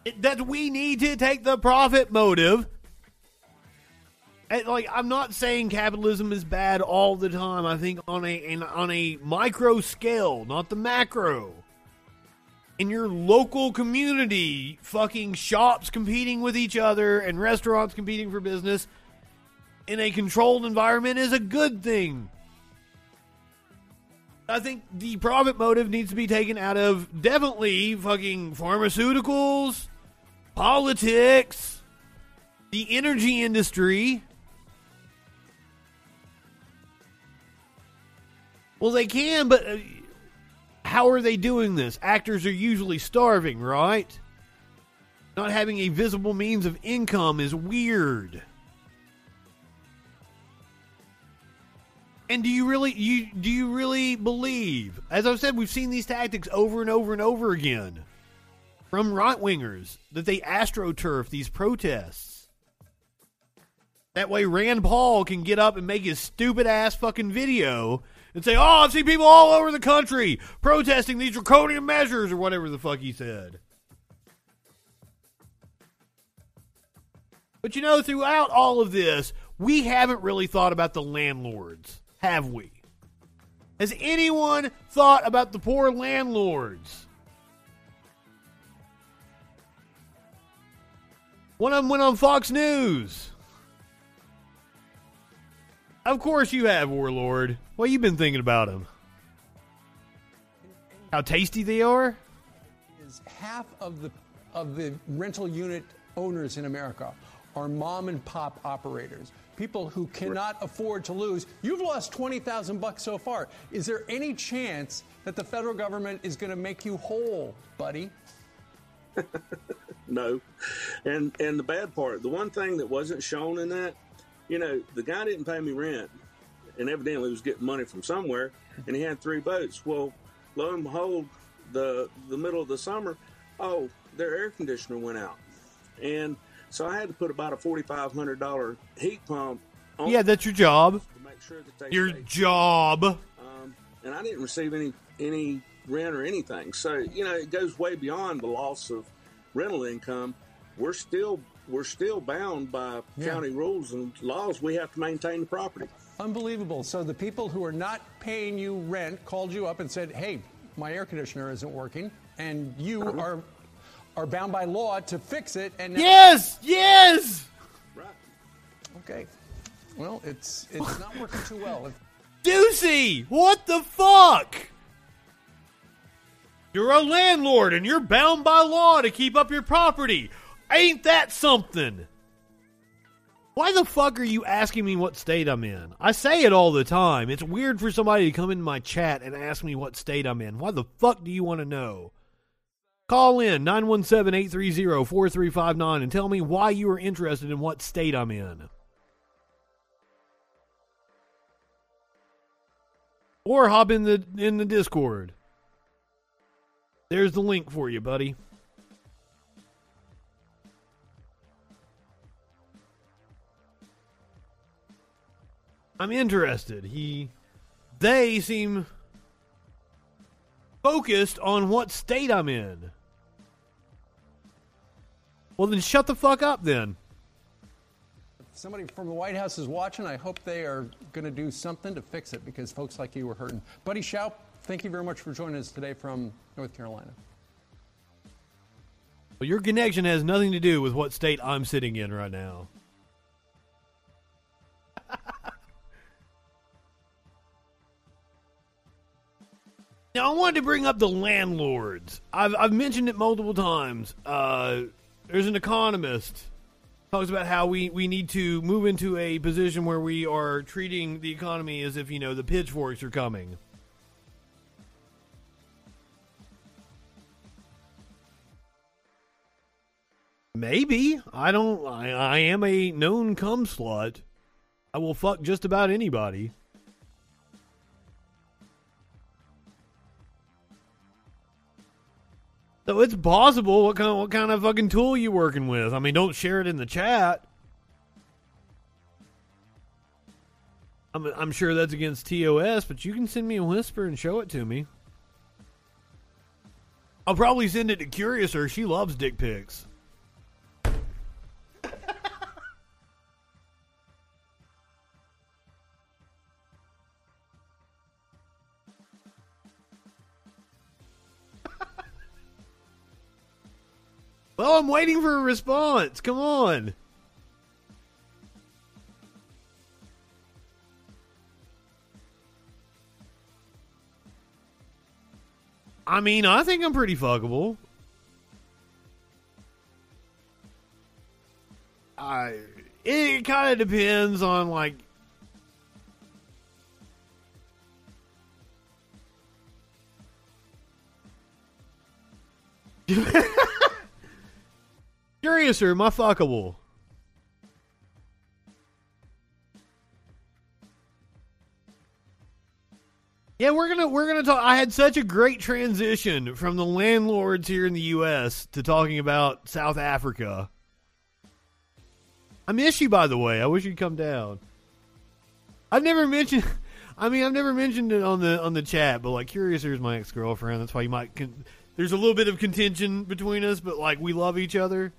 It, that we need to take the profit motive. And, like I'm not saying capitalism is bad all the time. I think on a on a micro scale, not the macro in your local community, fucking shops competing with each other and restaurants competing for business in a controlled environment is a good thing. I think the profit motive needs to be taken out of definitely fucking pharmaceuticals, politics, the energy industry. Well, they can, but. Uh, How are they doing this? Actors are usually starving, right? Not having a visible means of income is weird. And do you really you do you really believe? As I've said, we've seen these tactics over and over and over again from right wingers that they astroturf these protests. That way, Rand Paul can get up and make his stupid ass fucking video and say, "Oh, I've seen people all over the country protesting these draconian measures or whatever the fuck he said." But you know, throughout all of this, we haven't really thought about the landlords, have we? Has anyone thought about the poor landlords? One of them went on Fox News. Of course you have, Warlord. What you been thinking about them? How tasty they are? Is half of the of the rental unit owners in America are mom and pop operators. People who cannot afford to lose. You've lost 20,000 bucks so far. Is there any chance that the federal government is going to make you whole, buddy? no. And and the bad part, the one thing that wasn't shown in that, you know, the guy didn't pay me rent, and evidently was getting money from somewhere, and he had three boats. Well, lo and behold, the the middle of the summer, oh, their air conditioner went out, and so I had to put about a forty five hundred dollar heat pump. on Yeah, that's your job. to make sure that they Your stay job. um, and I didn't receive any any rent or anything. So you know, it goes way beyond the loss of rental income. We're still we're still bound by Yeah. county rules and laws. We have to maintain the property. Unbelievable. So the people who are not paying you rent called you up and said, "Hey, my air conditioner isn't working," and you are are bound by law to fix it. And now- Yes, yes. Okay. Well, it's it's not working too well. Deucey, what the fuck? You're a landlord and you're bound by law to keep up your property. Ain't that something? Why the fuck are you asking me what state I'm in? I say it all the time. It's weird for somebody to come into my chat and ask me what state I'm in. Why the fuck do you want to know? Call in 917 830 4359 and tell me why you are interested in what state I'm in. Or hop in the in the Discord. There's the link for you, buddy. I'm interested. He they seem focused on what state I'm in. Well then shut the fuck up then. If somebody from the White House is watching, I hope they are going to do something to fix it because folks like you are hurting. Buddy Schaup, thank you very much for joining us today from North Carolina. Well, your connection has nothing to do with what state I'm sitting in right now. now, I wanted to bring up the landlords. I've, I've mentioned it multiple times. Uh, there's an economist talks about how we, we need to move into a position where we are treating the economy as if, you know, the pitchforks are coming. Maybe. I don't. I, I am a known cum slut. I will fuck just about anybody. So it's possible. What kind? What kind of fucking tool you working with? I mean, don't share it in the chat. I'm I'm sure that's against TOS, but you can send me a whisper and show it to me. I'll probably send it to Curiouser. She loves dick pics. Well, I'm waiting for a response. Come on. I mean, I think I'm pretty fuckable. I it kind of depends on like Curiouser, my fuckable. Yeah, we're gonna we're gonna talk. I had such a great transition from the landlords here in the U.S. to talking about South Africa. I miss you, by the way. I wish you'd come down. I've never mentioned. I mean, I've never mentioned it on the on the chat, but like, Curious is my ex girlfriend. That's why you might. Con- there's a little bit of contention between us, but like, we love each other.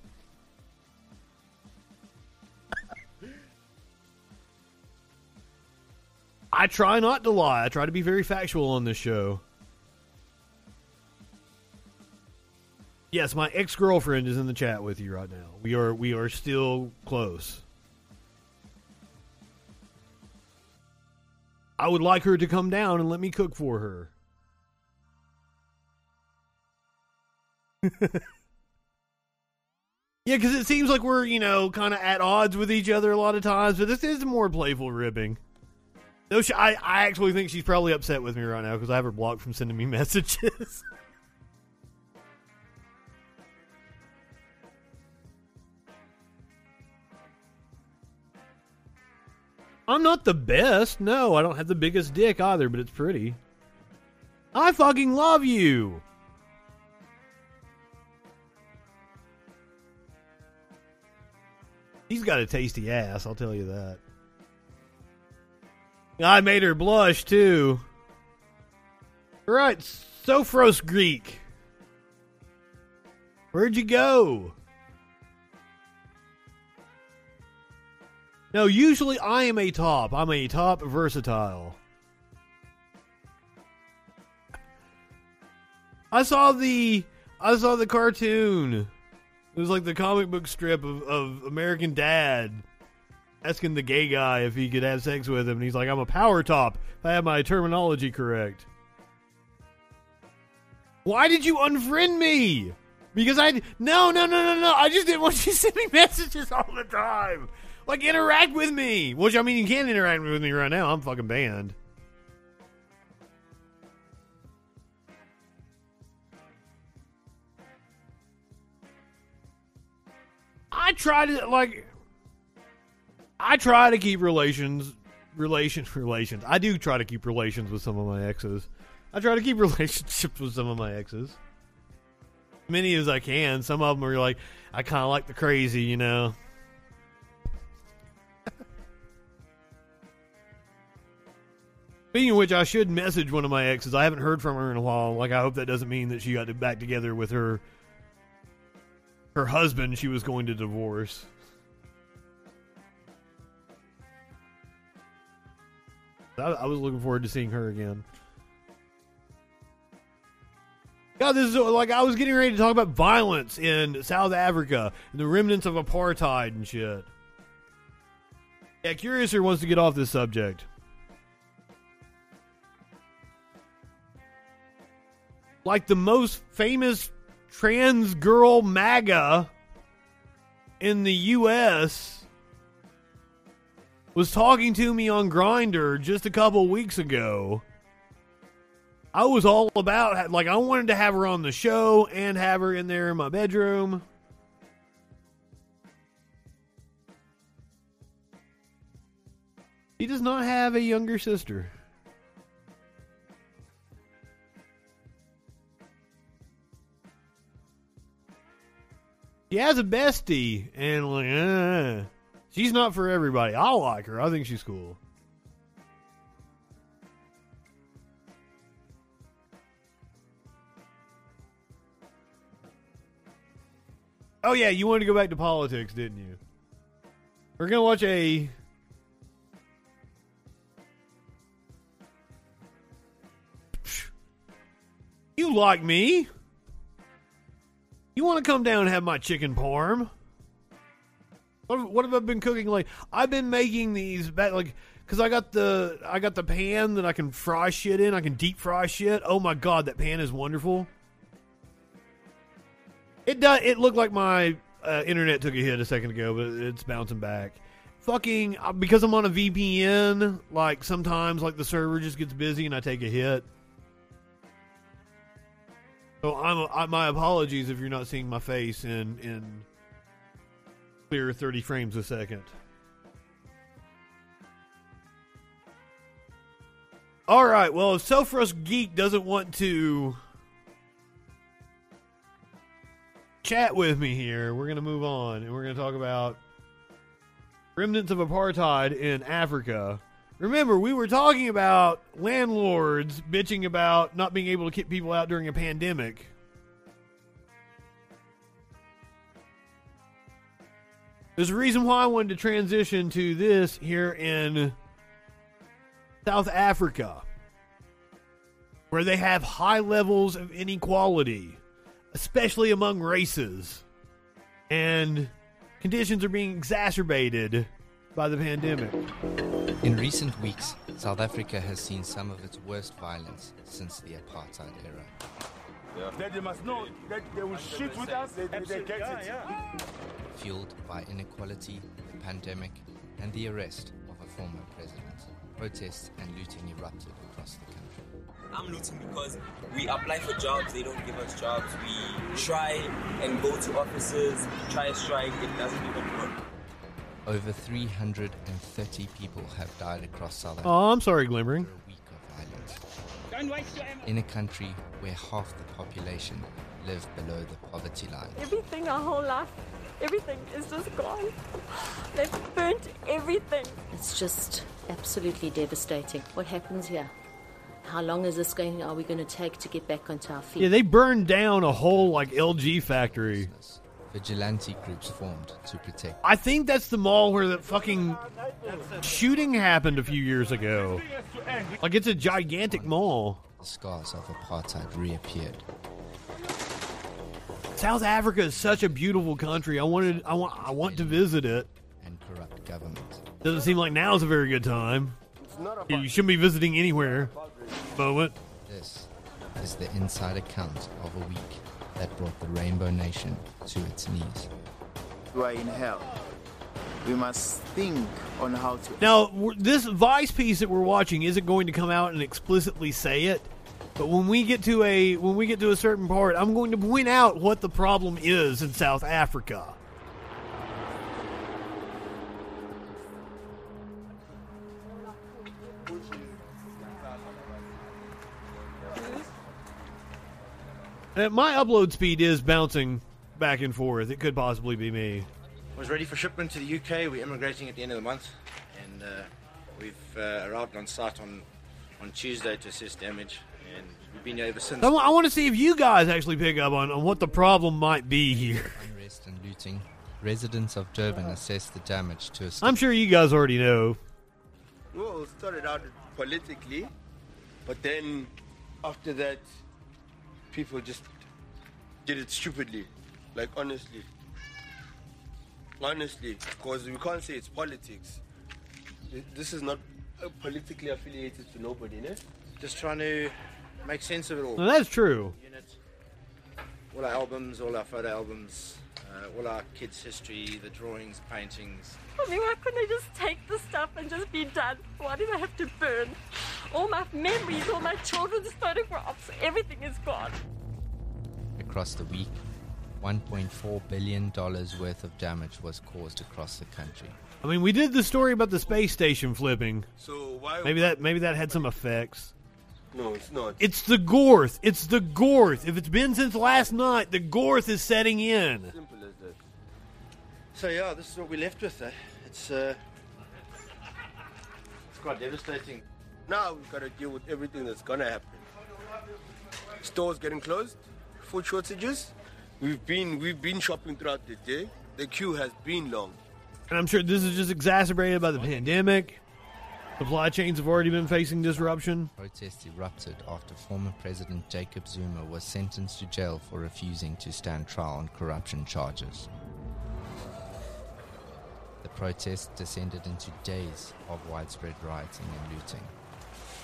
I try not to lie. I try to be very factual on this show. Yes, my ex girlfriend is in the chat with you right now. We are we are still close. I would like her to come down and let me cook for her. yeah, because it seems like we're, you know, kind of at odds with each other a lot of times, but this is more playful ribbing. No, she, I, I actually think she's probably upset with me right now because I have her blocked from sending me messages. I'm not the best. No, I don't have the biggest dick either, but it's pretty. I fucking love you. He's got a tasty ass, I'll tell you that. I made her blush too. Right, Sophros Greek. Where'd you go? No, usually I am a top. I'm a top versatile. I saw the I saw the cartoon. It was like the comic book strip of, of American Dad asking the gay guy if he could have sex with him, and he's like, "I'm a power top. If I have my terminology correct." Why did you unfriend me? Because I no no no no no. I just didn't want you to send me messages all the time. Like interact with me. Which I mean, you can't interact with me right now. I'm fucking banned. I tried to like I try to keep relations relations, relations. I do try to keep relations with some of my exes. I try to keep relationships with some of my exes. Many as I can. Some of them are like I kind of like the crazy, you know. Speaking of which, I should message one of my exes. I haven't heard from her in a while. Like, I hope that doesn't mean that she got back together with her her husband. She was going to divorce. I, I was looking forward to seeing her again. God, this is like I was getting ready to talk about violence in South Africa and the remnants of apartheid and shit. Yeah, Curiouser wants to get off this subject. Like the most famous trans girl MAGA in the U.S. was talking to me on Grindr just a couple weeks ago. I was all about like I wanted to have her on the show and have her in there in my bedroom. He does not have a younger sister. She has a bestie, and like, uh, she's not for everybody. I like her. I think she's cool. Oh yeah, you wanted to go back to politics, didn't you? We're gonna watch a. You like me? You want to come down and have my chicken parm? What, have I been cooking like? I've been making these back like because I got the I got the pan that I can fry shit in. I can deep fry shit. Oh my god, that pan is wonderful. It does. It looked like my uh, internet took a hit a second ago, but it's bouncing back. Fucking uh, because I'm on a VPN. Like sometimes, like the server just gets busy and I take a hit. So I'm I, my apologies if you're not seeing my face in in clear 30 frames a second. All right. Well, if Selfrust Geek doesn't want to chat with me here, we're going to move on and we're going to talk about remnants of apartheid in Africa. Remember, we were talking about landlords bitching about not being able to keep people out during a pandemic. There's a reason why I wanted to transition to this here in South Africa, where they have high levels of inequality, especially among races, and conditions are being exacerbated by the pandemic. In recent weeks, South Africa has seen some of its worst violence since the apartheid era. That they must know that they will shoot with us and they get it. Fueled by inequality, the pandemic, and the arrest of a former president. Protests and looting erupted across the country. I'm looting because we apply for jobs, they don't give us jobs. We try and go to offices, try a strike, it doesn't even work. Over 330 people have died across South Africa. Oh, I'm sorry, Glimmering. Don't waste your ammo. In a country where half the population live below the poverty line. Everything our whole life, everything is just gone. They've burnt everything. It's just absolutely devastating. What happens here? How long is this going? Are we going to take to get back onto our feet? Yeah, they burned down a whole like LG factory. Vigilante groups formed to protect. I think that's the mall where the fucking shooting happened a few years ago. Like it's a gigantic mall. The scars of apartheid reappeared. South Africa is such a beautiful country. I wanted I want I want to visit it. And corrupt government. Doesn't seem like now is a very good time. You shouldn't be visiting anywhere. Moment. This is the inside account of a week that brought the Rainbow Nation to its knees. We are in hell. We must think on how to. Now, this Vice piece that we're watching isn't going to come out and explicitly say it, but when we get to a when we get to a certain part, I'm going to point out what the problem is in South Africa. Uh, my upload speed is bouncing back and forth. It could possibly be me. I was ready for shipment to the UK. We're immigrating at the end of the month, and uh, we've uh, arrived on site on on Tuesday to assess damage, and we've been here ever since. I want to see if you guys actually pick up on, on what the problem might be here. Unrest and looting. Residents of Durban assessed the damage to a I'm sure you guys already know. Well, it started out politically, but then after that, people just did it stupidly. Like, honestly. Honestly, because we can't say it's politics. This is not uh, politically affiliated to nobody, ne? Just trying to make sense of it all. Well, that's true. Unit, all our albums, all our photo albums, uh, all our kids' history, the drawings, paintings. I mean, why couldn't they just take the stuff and just be done? Why did they have to burn? All my memories, all my children's photographs, everything is gone. Across the week, $1.4 billion worth of damage was caused across the country. I mean, we did the story about the space station flipping. So why? Maybe that maybe that had some effects. No, it's not. It's the Gorth. It's the Gorth. If it's been since last night, the Gorth is setting in. Simple as that. So yeah, this is what we're left with. Eh? It's uh, it's quite devastating. Now we've got to deal with everything that's gonna happen. Stores getting closed, food shortages. We've been we've been shopping throughout the day. The queue has been long. And I'm sure this is just exacerbated by the pandemic. Supply chains have already been facing disruption. Protests erupted after former President Jacob Zuma was sentenced to jail for refusing to stand trial on corruption charges. The protests descended into days of widespread rioting and looting,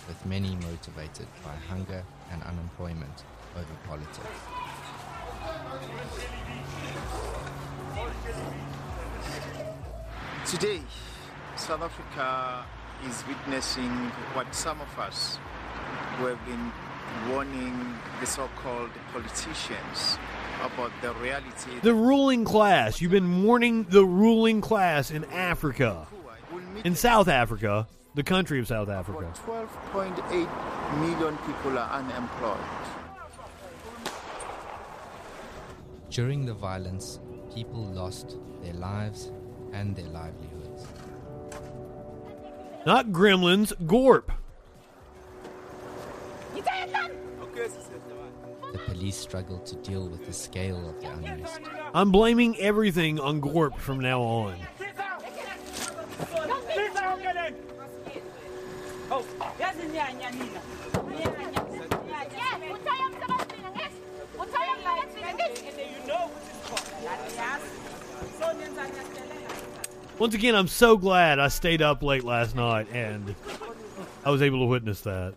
with many motivated by hunger and unemployment over politics. Today, South Africa is witnessing what some of us who have been warning the so-called politicians about the reality. The ruling class. You've been warning the ruling class in Africa, in South Africa, the country of South Africa. 12.8 million people are unemployed. During the violence, people lost their lives and their livelihoods. Not gremlins, Gorp. The police struggled to deal with the scale of the unrest. I'm blaming everything on Gorp from now on. Once again, I'm so glad I stayed up late last night and I was able to witness that.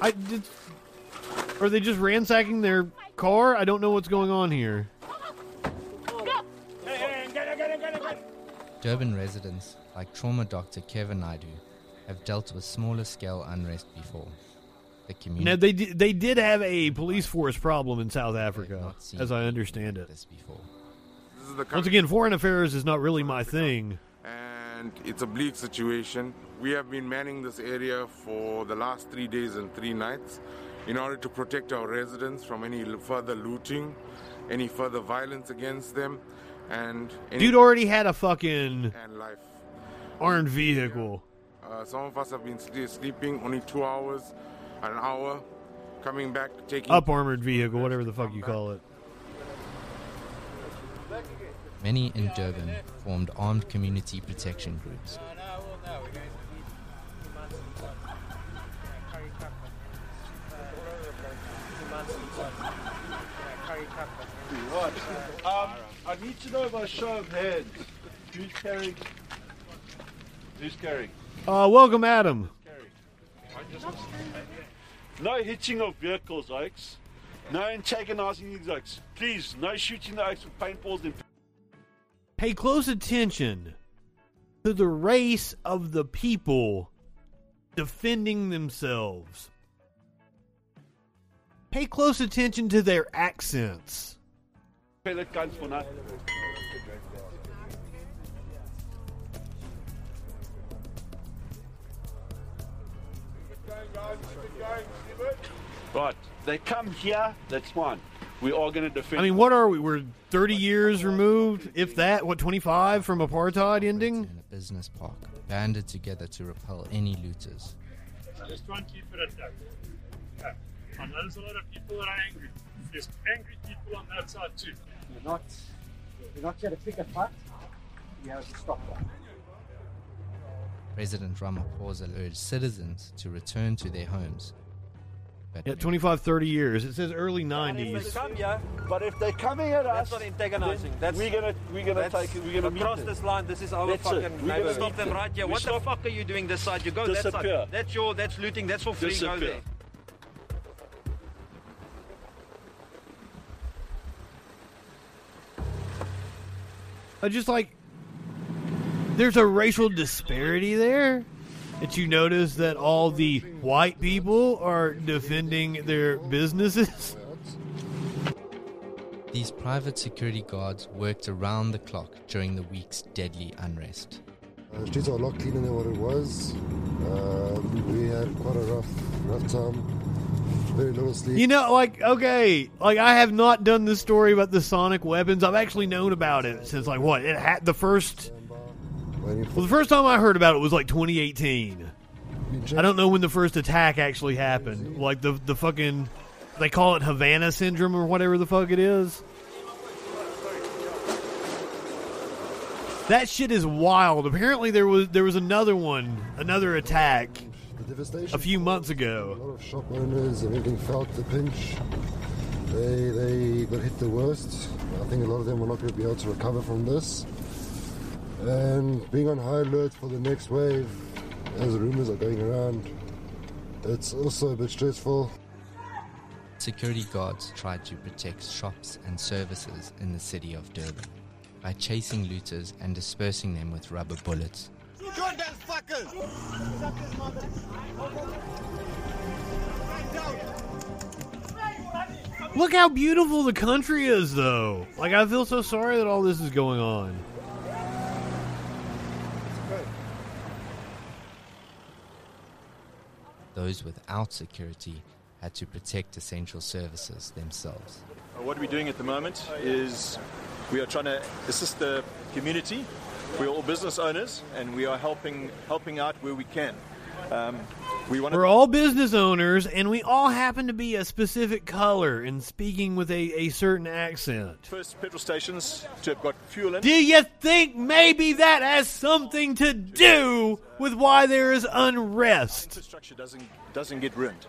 I did. Are they just ransacking their car? I don't know what's going on here. Durban residents, like trauma doctor Kevin Naidu, have dealt with smaller scale unrest before. The community Now they di- they did have a police force problem in South Africa, as I understand it. Once again, foreign affairs is not really my thing. and it's a bleak situation. We have been manning this area for the last three days and three nights in order to protect our residents from any further looting, any further violence against them, and any Dude already had a fucking and life. armed vehicle. Uh, some of us have been sleeping only two hours, an hour, coming back, taking Up armored vehicle, whatever the fuck you call it. Many in Durban formed armed community protection groups. What? Um, I need to know by show of hands. Who's carrying? Who's carrying? Uh, welcome, Adam. No hitching of vehicles, Oaks. No antagonizing these Oaks. Please, no shooting the Oaks with paintballs and Pay close attention to the race of the people defending themselves. Pay close attention to their accents. pellet guns for nothing. Right, they come here, that's fine. We are going to defend. I mean, what are we? We're 30 years removed, if that, what, 25 from apartheid ending? In a business park, banded together to repel any looters. Just try and keep it at that. Yeah. I know there's a lot of people that are angry. There's angry people on that side too. You're not, you're not here to pick a fight. You have to stop that. President Ramaphosa urged citizens to return to their homes. But Yeah, 25, 30 years. It says early If 90s. they come here, but if they're coming at us, That's not antagonizing. That's we're gonna we're gonna that's take it. We're gonna cross this line. This is our That's fucking We're gonna Stop them them. right here. We What the fuck are you doing this side? You go that side. That's your. That's looting. That's for free. Go there. I just like there's a racial disparity there. That you notice that all the white people are defending their businesses. These private security guards worked around the clock during the week's deadly unrest. Uh, the streets are a lot cleaner than what it was. Uh, we had quite a rough, rough time. Very little sleep. You know, like okay, like I have not done this story about the sonic weapons. I've actually known about it since like what it had the first. Well, the first time I heard about it was like 2018. I don't know when the first attack actually happened. Like the the fucking they call it Havana syndrome or whatever the fuck it is. That shit is wild. Apparently there was there was another one, another attack a few months ago. A lot of shop owners have everything felt the pinch. They they got hit the worst. I think a lot of them will not going to be able to recover from this. And being on high alert for the next wave, as rumors are going around, it's also a bit stressful. Security guards tried to protect shops and services in the city of Durban by chasing looters and dispersing them with rubber bullets. Look how beautiful the country is, though. Like I feel so sorry that all this is going on. Those without security had to protect essential services themselves. Uh, What we're doing at the moment is we are trying to assist the community. We are all business owners, and we are helping helping out where we can. Um, we We're all business owners, and we all happen to be a specific color and speaking with a, a certain accent. first petrol stations to have got fuel in. Do you think maybe that has something to do with why there is unrest? Infrastructure doesn't doesn't get ruined.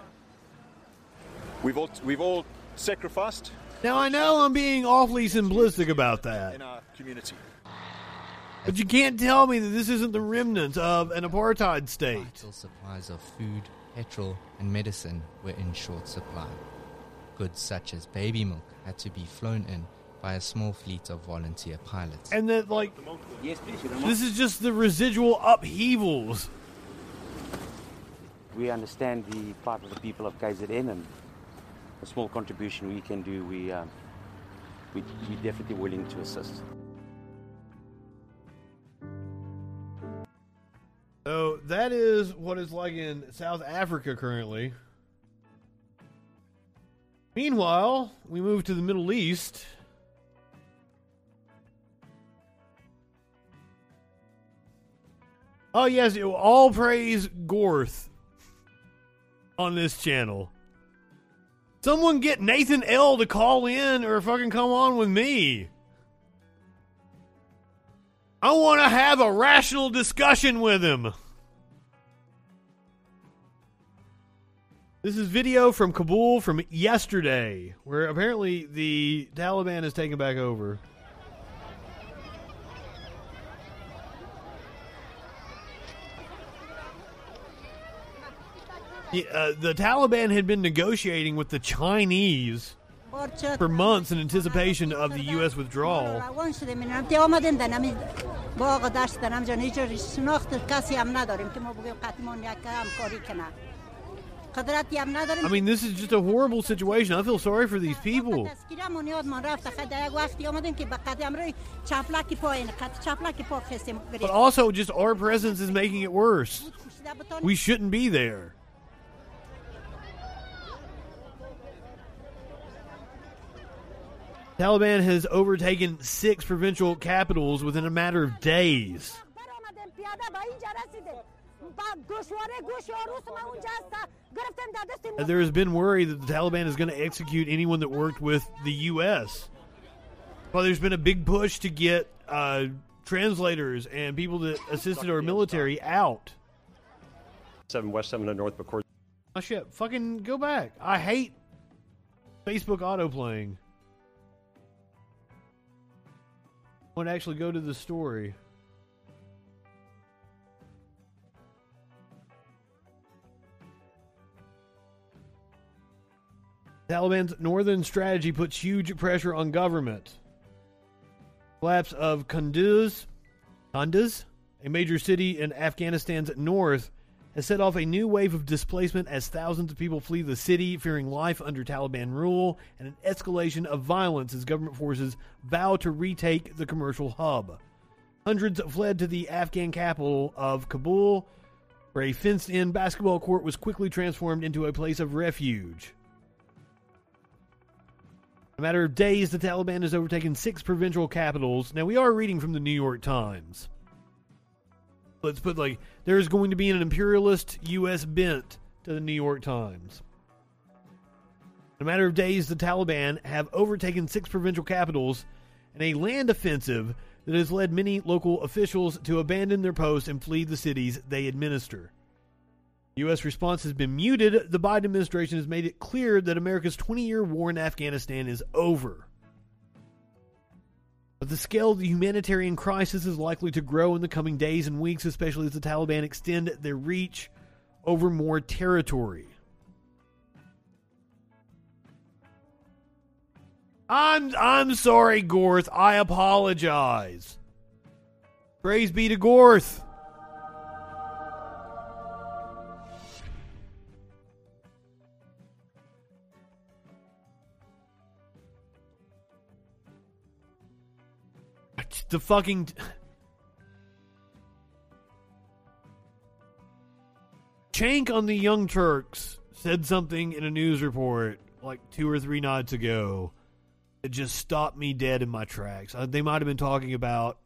We've all we've all sacrificed Now, I know I'm being awfully simplistic about that, in our community. But you can't tell me that this isn't the remnants of an apartheid state. Vital supplies of food, petrol, and medicine were in short supply. Goods such as baby milk had to be flown in by a small fleet of volunteer pilots. And that, like, Yes, please. this is just the residual upheavals. We understand the plight of the people of KZN and a small contribution we can do, we, um, we, we're definitely willing to assist. So that is what it's like in South Africa currently. Meanwhile, we move to the Middle East. Oh yes, it- all praise Gorth on this channel. Someone get Nathan L to call in or fucking come on with me. I want to have a rational discussion with him. This is video from Kabul from yesterday, where apparently the Taliban has taken back over. Uh, the Taliban had been negotiating with the Chinese for months in anticipation of the U.S. withdrawal. I mean, this is just a horrible situation. I feel sorry for these people. But also, just our presence is making it worse. We shouldn't be there. Taliban has overtaken six provincial capitals within a matter of days. There has been worry that the Taliban is going to execute anyone that worked with the U.S. Well, there's been a big push to get uh, translators and people that assisted our military out. Seven West, seven North, but course. Oh shit! Fucking go back. I hate Facebook auto playing. I want to actually go to the story. Taliban's northern strategy puts huge pressure on government. Collapse of Kunduz, Kunduz, a major city in Afghanistan's north, has set off a new wave of displacement as thousands of people flee the city, fearing life under Taliban rule, and an escalation of violence as government forces vow to retake the commercial hub. Hundreds fled to the Afghan capital of Kabul, where a fenced in basketball court was quickly transformed into a place of refuge. In a matter of days, the Taliban has overtaken six provincial capitals. Now, we are reading from the New York Times. Let's put like there's going to be an imperialist U.S. bent to the New York Times. In a matter of days, the Taliban have overtaken six provincial capitals in a land offensive that has led many local officials to abandon their posts and flee the cities they administer. U.S. response has been muted. The Biden administration has made it clear that America's 20 year war in Afghanistan is over. But the scale of the humanitarian crisis is likely to grow in the coming days and weeks, especially as the Taliban extend their reach over more territory. I'm I'm sorry, Gorth. I apologize. Praise be to Gorth. The fucking Cenk on the Young Turks said something in a news report like two or three nights ago it just stopped me dead in my tracks. Uh, they might have been talking about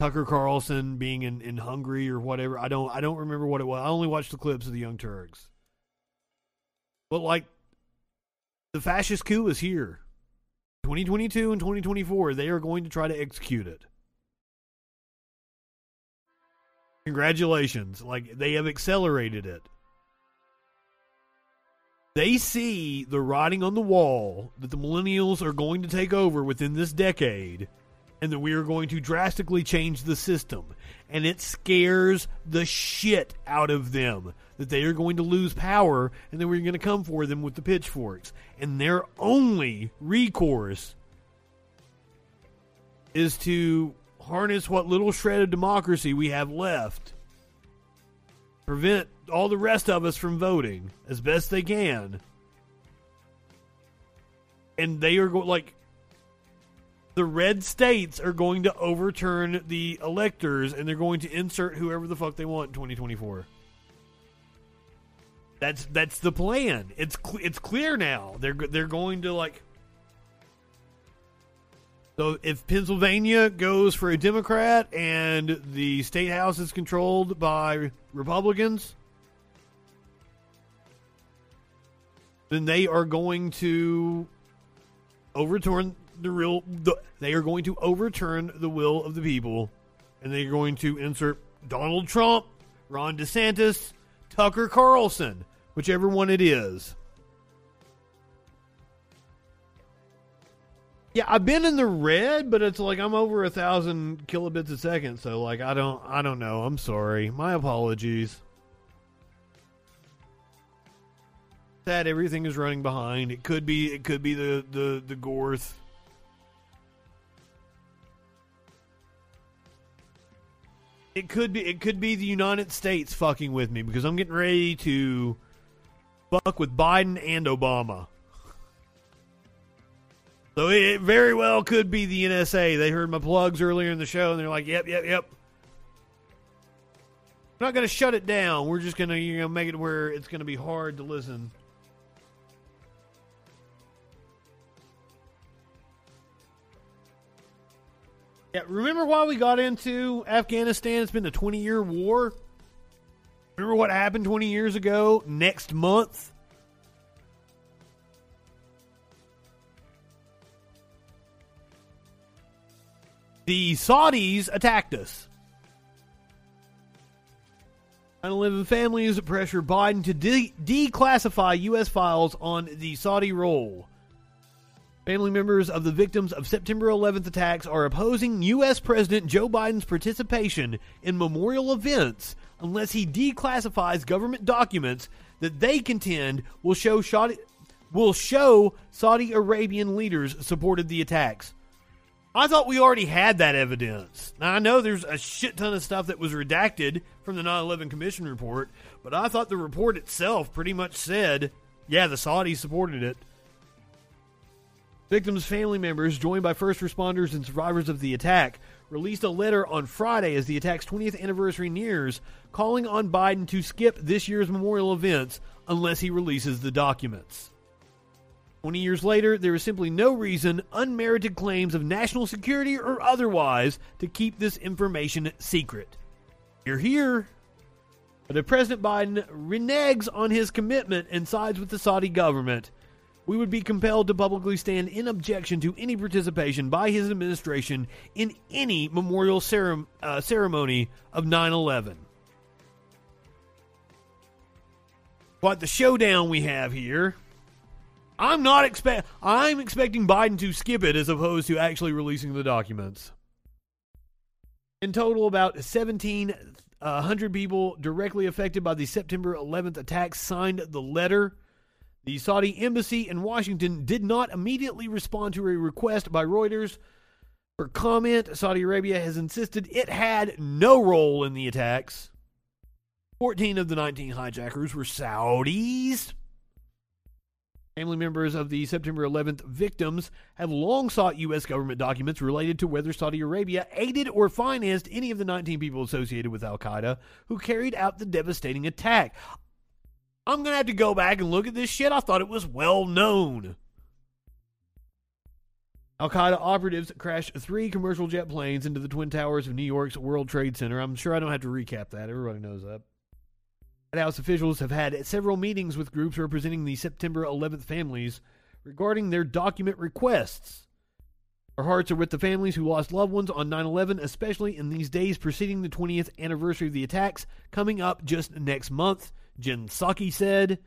Tucker Carlson being in, in Hungary or whatever. I don't I don't remember what it was. I only watched the clips of the Young Turks. But like the fascist coup is here. 2022 and 2024, they are going to try to execute it. Congratulations. Like they have accelerated it. They see the writing on the wall that the millennials are going to take over within this decade and that we are going to drastically change the system. And it scares the shit out of them that they are going to lose power and then we're going to come for them with the pitchforks. And their only recourse is to harness what little shred of democracy we have left, prevent all the rest of us from voting as best they can. And they are going like the red states are going to overturn the electors and they're going to insert whoever the fuck they want in 2024. That's that's the plan. It's cl- it's clear now. They're they're going to like so if Pennsylvania goes for a Democrat and the state house is controlled by Republicans, then they are going to overturn the real. The, they are going to overturn the will of the people, and they're going to insert Donald Trump, Ron DeSantis, Tucker Carlson, whichever one it is. Yeah, I've been in the red, but it's like I'm over a thousand kilobits a second, so like I don't I don't know. I'm sorry. My apologies. That everything is running behind. It could be it could be the the the Gorth. It could be it could be the United States fucking with me because I'm getting ready to fuck with Biden and Obama. So it very well could be the NSA. They heard my plugs earlier in the show and they're like, "Yep, yep, yep." We're not going to shut it down. We're just going to you know make it where it's going to be hard to listen. Yeah, remember why we got into Afghanistan? It's been a 20 year war. Remember what happened 20 years ago? Next month? The Saudis attacked us. 9 11 families pressure Biden to de- declassify U.S. files on the Saudi role. Family members of the victims of September 11th attacks are opposing U.S. President Joe Biden's participation in memorial events unless he declassifies government documents that they contend will show Saudi, will show Saudi Arabian leaders supported the attacks. I thought we already had that evidence. Now, I know there's a shit ton of stuff that was redacted from the 9 11 Commission report, but I thought the report itself pretty much said, yeah, the Saudis supported it. Victims' family members, joined by first responders and survivors of the attack, released a letter on Friday as the attack's 20th anniversary nears, calling on Biden to skip this year's memorial events unless he releases the documents. 20 years later, there is simply no reason, unmerited claims of national security or otherwise, to keep this information secret. You're here. But if President Biden reneges on his commitment and sides with the Saudi government, we would be compelled to publicly stand in objection to any participation by his administration in any memorial cere- uh, ceremony of 9 11. What the showdown we have here. I'm not expect. I'm expecting Biden to skip it as opposed to actually releasing the documents. In total, about 1,700 people directly affected by the September 11th attacks signed the letter. The Saudi embassy in Washington did not immediately respond to a request by Reuters for comment. Saudi Arabia has insisted it had no role in the attacks. 14 of the 19 hijackers were Saudis. Family members of the September 11th victims have long sought U.S. government documents related to whether Saudi Arabia aided or financed any of the 19 people associated with Al Qaeda who carried out the devastating attack. I'm going to have to go back and look at this shit. I thought it was well known. Al Qaeda operatives crashed three commercial jet planes into the Twin Towers of New York's World Trade Center. I'm sure I don't have to recap that. Everybody knows that. White House officials have had several meetings with groups representing the September 11th families regarding their document requests. Our hearts are with the families who lost loved ones on 9 11, especially in these days preceding the 20th anniversary of the attacks, coming up just next month, Jen Psaki said.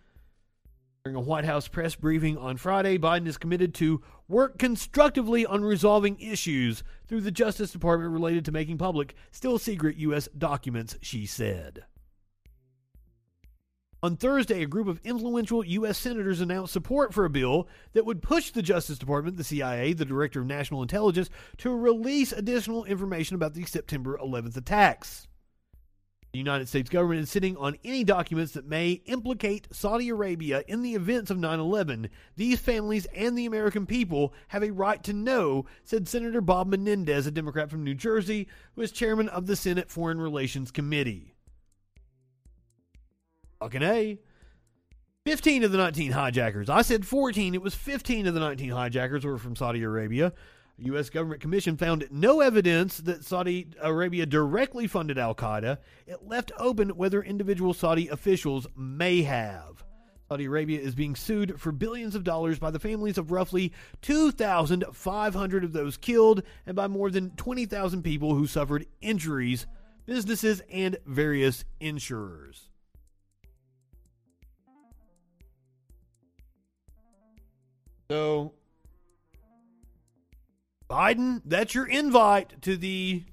During a White House press briefing on Friday, Biden is committed to work constructively on resolving issues through the Justice Department related to making public still secret U.S. documents, she said. On Thursday, a group of influential U.S. senators announced support for a bill that would push the Justice Department, the CIA, the Director of National Intelligence, to release additional information about the September 11th attacks. The United States government is sitting on any documents that may implicate Saudi Arabia in the events of 9 11. These families and the American people have a right to know, said Senator Bob Menendez, a Democrat from New Jersey, who is chairman of the Senate Foreign Relations Committee. Fucking A. 15 of the 19 hijackers. I said 14. It was 15 of the 19 hijackers were from Saudi Arabia. U.S. government commission found no evidence that Saudi Arabia directly funded Al Qaeda. It left open whether individual Saudi officials may have. Saudi Arabia is being sued for billions of dollars by the families of roughly 2,500 of those killed and by more than 20,000 people who suffered injuries, businesses, and various insurers. So, Biden, that's your invite to the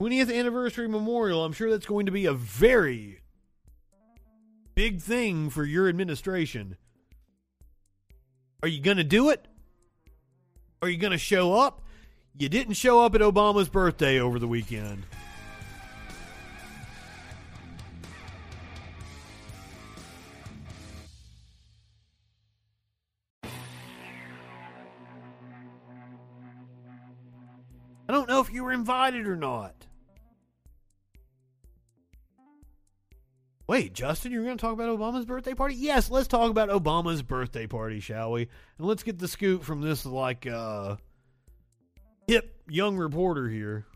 20th anniversary memorial. I'm sure that's going to be a very big thing for your administration. Are you going to do it? Are you going to show up? You didn't show up at Obama's birthday over the weekend. I don't know if you were invited or not. Wait, Justin, you're going to talk about Obama's birthday party? Yes, let's talk about Obama's birthday party, shall we? And let's get the scoop from this like uh hip young reporter here.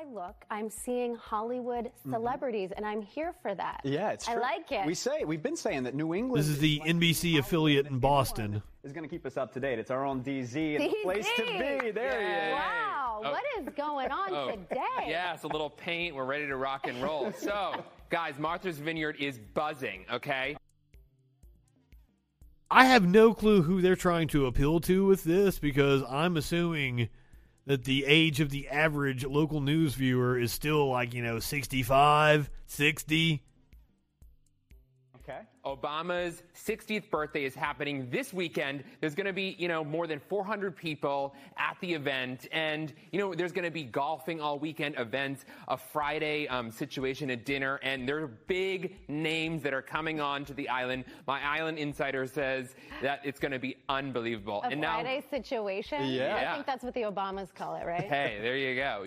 Everywhere I look, I'm seeing Hollywood mm-hmm. celebrities, and I'm here for that. Yeah, it's true. I true. like it. We say we've been saying that New England This is the NBC affiliate in Boston. is going to keep us up to date. It's our own DZ and the place to be. There he is. Wow, Oh. what is going on Oh, today? Yeah, it's a little paint. We're ready to rock and roll. So, guys, Martha's Vineyard is buzzing, okay? I have no clue who they're trying to appeal to with this because I'm assuming that the age of the average local news viewer is still like, you know, 65, 60. Okay. Obama's 60th birthday is happening this weekend. There's going to be, you know, more than 400 people at the event. And, you know, there's going to be golfing all weekend events, a Friday um, situation a dinner. And there are big names that are coming on to the island. My island insider says that it's going to be unbelievable. A and now, Friday situation? Yeah. I think that's what the Obamas call it, right? hey, there you go.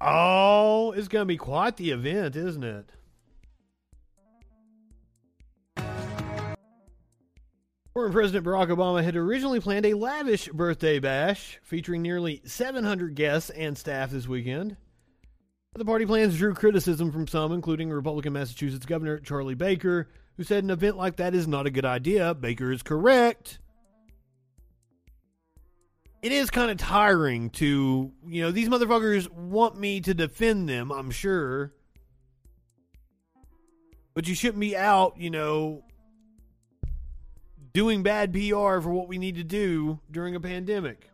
Oh, it's going to be quite the event, isn't it? Former President Barack Obama had originally planned a lavish birthday bash featuring nearly 700 guests and staff this weekend. The party plans drew criticism from some, including Republican Massachusetts Governor Charlie Baker, who said an event like that is not a good idea. Baker is correct. It is kind of tiring to, you know, these motherfuckers want me to defend them, I'm sure. But you shouldn't be out, you know, doing bad PR for what we need to do during a pandemic.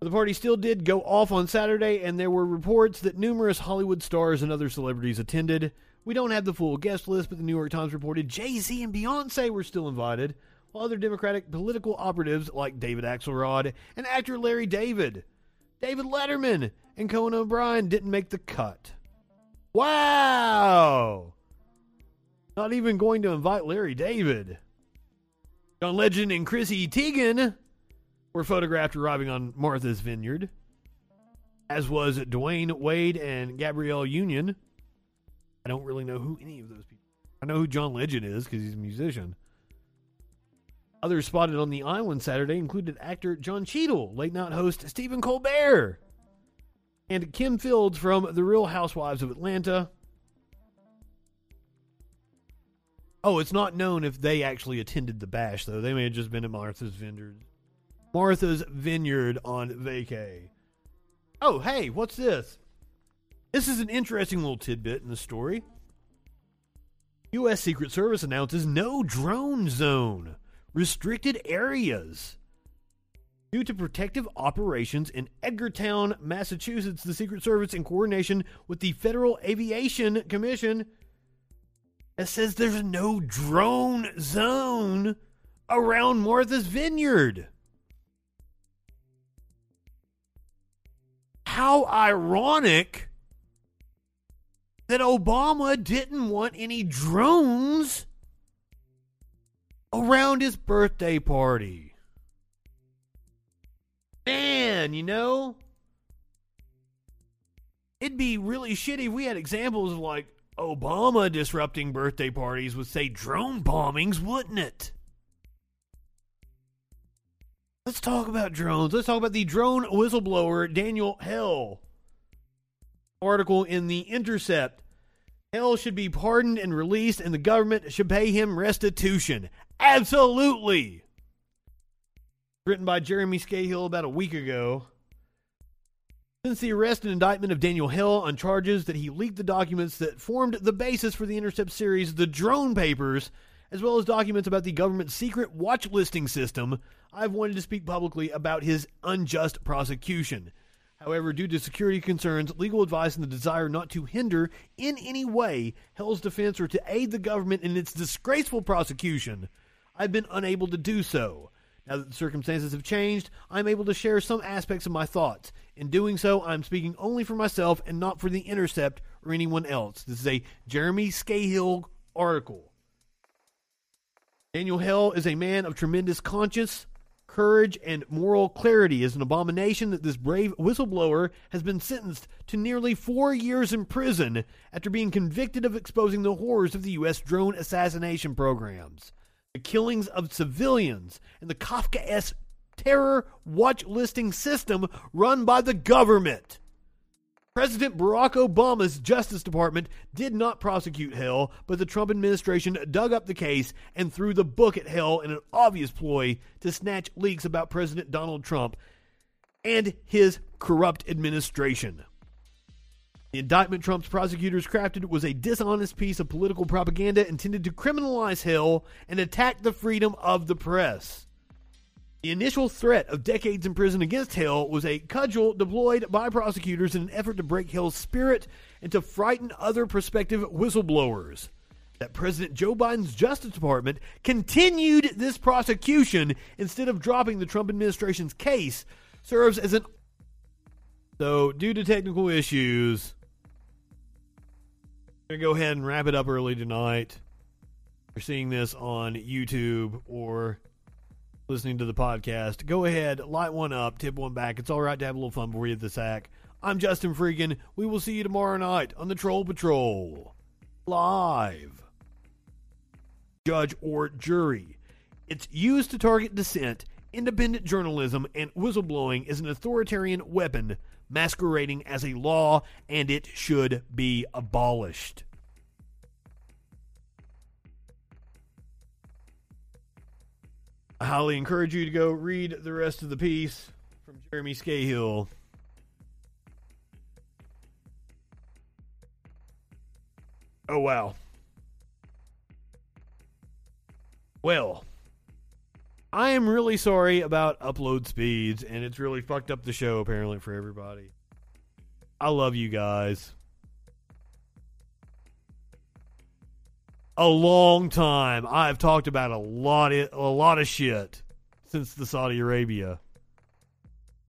The party still did go off on Saturday, and there were reports that numerous Hollywood stars and other celebrities attended. We don't have the full guest list, but the New York Times reported Jay Z and Beyonce were still invited, while other Democratic political operatives like David Axelrod and actor Larry David, David Letterman, and Conan O'Brien didn't make the cut. Wow! Not even going to invite Larry David. John Legend and Chrissy Teigen were photographed arriving on Martha's Vineyard, as was Dwyane Wade and Gabrielle Union. I don't really know who any of those people. I know who John Legend is because he's a musician. Others spotted on the island Saturday included actor Don Cheadle, late night host Stephen Colbert, and Kim Fields from The Real Housewives of Atlanta. Oh, it's not known if they actually attended the bash, though. They may have just been at Martha's Vineyard. Martha's Vineyard on vacay. Oh, hey, what's this? This is an interesting little tidbit in the story. U.S. Secret Service announces no drone zone, restricted areas. Due to protective operations in Edgartown, Massachusetts, the Secret Service, in coordination with the Federal Aviation Commission, it says there's no drone zone around Martha's Vineyard. How ironic that Obama didn't want any drones around his birthday party. Man, you know, it'd be really shitty if we had examples of like Obama disrupting birthday parties would say, drone bombings, wouldn't it? Let's talk about drones. Let's talk about the drone whistleblower, Daniel Hale. Article in The Intercept. Hale should be pardoned and released, and the government should pay him restitution. Absolutely! Written by Jeremy Scahill about a week ago. Since the arrest and indictment of Daniel Hale on charges that he leaked the documents that formed the basis for the Intercept series, The Drone Papers, as well as documents about the government's secret watch listing system, I've wanted to speak publicly about his unjust prosecution. However, due to security concerns, legal advice, and the desire not to hinder in any way Hale's defense or to aid the government in its disgraceful prosecution, I've been unable to do so. Now that the circumstances have changed, I'm able to share some aspects of my thoughts. In doing so, I'm speaking only for myself and not for The Intercept or anyone else. This is a Jeremy Scahill article. Daniel Hale is a man of tremendous conscience, courage, and moral clarity. It is an abomination that this brave whistleblower has been sentenced to nearly four years in prison after being convicted of exposing the horrors of the U.S. drone assassination programs the killings of civilians, and the Kafkaesque terror watch listing system run by the government. President Barack Obama's Justice Department did not prosecute Hale, but the Trump administration dug up the case and threw the book at Hale in an obvious ploy to snatch leaks about President Donald Trump and his corrupt administration. The indictment Trump's prosecutors crafted was a dishonest piece of political propaganda intended to criminalize Hale and attack the freedom of the press. The initial threat of decades in prison against Hale was a cudgel deployed by prosecutors in an effort to break Hale's spirit and to frighten other prospective whistleblowers. That President Joe Biden's Justice Department continued this prosecution instead of dropping the Trump administration's case serves as an. So, due to technical issues, gonna go ahead and wrap it up early tonight. You're seeing this on YouTube or listening to the podcast. Go ahead, light one up, tip one back. It's all right to have a little fun before you hit the sack. I'm Justin Freakin. We will see you tomorrow night on the Troll Patrol. Live. Judge or jury. It's used to target dissent, independent journalism, and whistleblowing is an authoritarian weapon masquerading as a law, and it should be abolished. I highly encourage you to go read the rest of the piece from Jeremy Scahill. Oh, wow. Well, I am really sorry about upload speeds, and it's really fucked up the show apparently for everybody. I love you guys. A long time. I've talked about a lot of, a lot of shit since the Saudi Arabia.